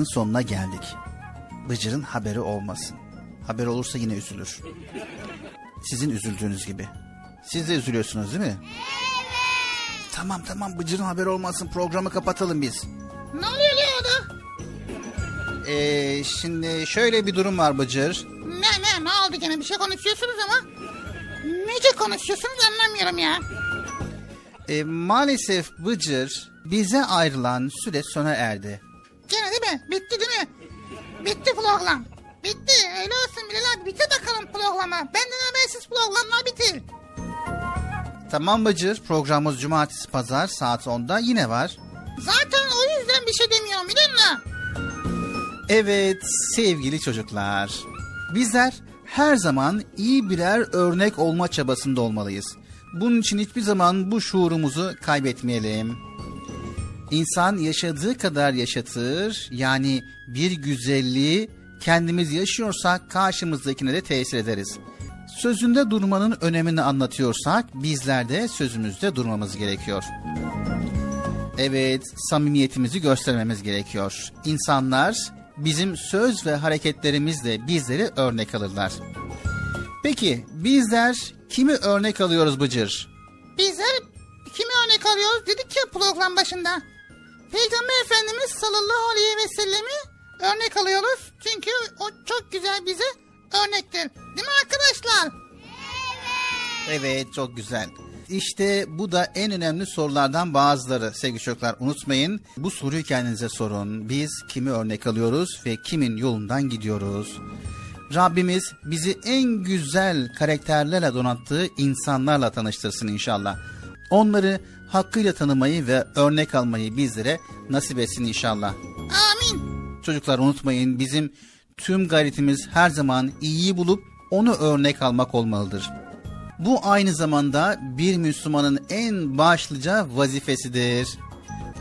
Programımızın sonuna geldik. Bıcır'ın haberi olmasın. Haber olursa yine üzülür. Sizin üzüldüğünüz gibi. Siz de üzülüyorsunuz değil mi? Tamam tamam Bıcır'ın haberi olmasın programı kapatalım biz. Ne oluyor Leo'da? Ee, şimdi şöyle bir durum var Bıcır. Ne ne ne oldu gene bir şey konuşuyorsunuz ama. Nece konuşuyorsunuz anlamıyorum ya. Ee, maalesef Bıcır bize ayrılan süre sona erdi. Mi? Bitti değil mi? Bitti program. Bitti. Öyle olsun Bilal abi. Bitti bakalım programa. Benden habersiz programlar bitir. Tamam Bıcır programımız cumartesi pazar saat 10'da yine var. Zaten o yüzden bir şey demiyorum biliyor musun? Evet sevgili çocuklar. Bizler her zaman iyi birer örnek olma çabasında olmalıyız. Bunun için hiçbir zaman bu şuurumuzu kaybetmeyelim. İnsan yaşadığı kadar yaşatır. Yani bir güzelliği kendimiz yaşıyorsak karşımızdakine de tesir ederiz. Sözünde durmanın önemini anlatıyorsak bizler de sözümüzde durmamız gerekiyor. Evet, samimiyetimizi göstermemiz gerekiyor. İnsanlar bizim söz ve hareketlerimizle bizleri örnek alırlar. Peki bizler kimi örnek alıyoruz Bıcır? Bizler kimi örnek alıyoruz dedik ya program başında. Peygamber Efendimiz sallallahu aleyhi ve sellemi örnek alıyoruz. Çünkü o çok güzel bize örnektir. Değil mi arkadaşlar? Evet çok güzel. İşte bu da en önemli sorulardan bazıları sevgili çocuklar. Unutmayın bu soruyu kendinize sorun. Biz kimi örnek alıyoruz ve kimin yolundan gidiyoruz? Rabbimiz bizi en güzel karakterlerle donattığı insanlarla tanıştırsın inşallah. Onları hakkıyla tanımayı ve örnek almayı bizlere nasip etsin inşallah. Amin. Çocuklar unutmayın bizim tüm gayretimiz her zaman iyiyi bulup onu örnek almak olmalıdır. Bu aynı zamanda bir Müslümanın en başlıca vazifesidir.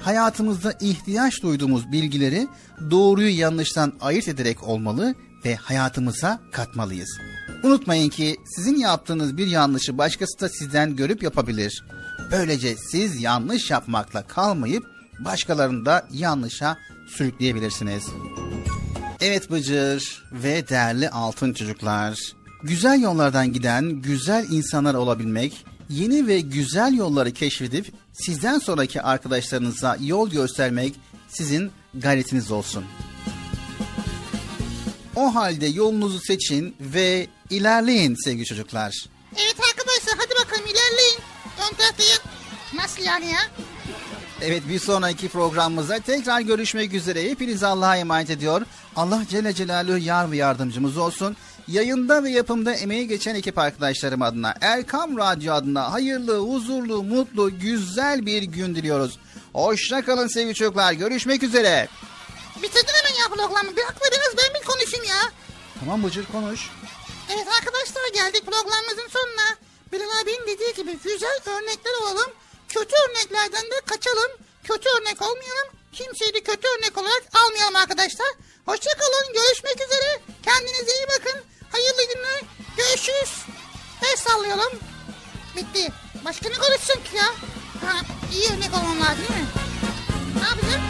Hayatımızda ihtiyaç duyduğumuz bilgileri doğruyu yanlıştan ayırt ederek olmalı ve hayatımıza katmalıyız. Unutmayın ki sizin yaptığınız bir yanlışı başkası da sizden görüp yapabilir. Böylece siz yanlış yapmakla kalmayıp başkalarını da yanlışa sürükleyebilirsiniz. Evet Bıcır ve değerli altın çocuklar. Güzel yollardan giden güzel insanlar olabilmek, yeni ve güzel yolları keşfedip sizden sonraki arkadaşlarınıza yol göstermek sizin gayretiniz olsun. O halde yolunuzu seçin ve ilerleyin sevgili çocuklar. Evet arkadaşlar hadi bakalım ilerleyin. Ön tarafta ya- Nasıl yani ya? Evet bir sonraki programımızda tekrar görüşmek üzere. Hepinizi Allah'a emanet ediyor. Allah Celle Celaluhu yar ve yardımcımız olsun. Yayında ve yapımda emeği geçen ekip arkadaşlarım adına, Erkam Radyo adına hayırlı, huzurlu, mutlu, güzel bir gün diliyoruz. Hoşça kalın sevgili çocuklar. Görüşmek üzere. Bitirdin hemen ya programı. Bir haklı biraz ben bir konuşayım ya. Tamam Bıcır konuş. Evet arkadaşlar geldik programımızın sonuna. Bilal abinin dediği gibi güzel örnekler olalım. Kötü örneklerden de kaçalım. Kötü örnek olmayalım. Kimseyi de kötü örnek olarak almayalım arkadaşlar. Hoşçakalın. Görüşmek üzere. Kendinize iyi bakın. Hayırlı günler. Görüşürüz. El sallayalım. Bitti. Başka ne konuşsun ki ya? Ha, iyi örnek olmam lazım değil mi? Ne yapacağım?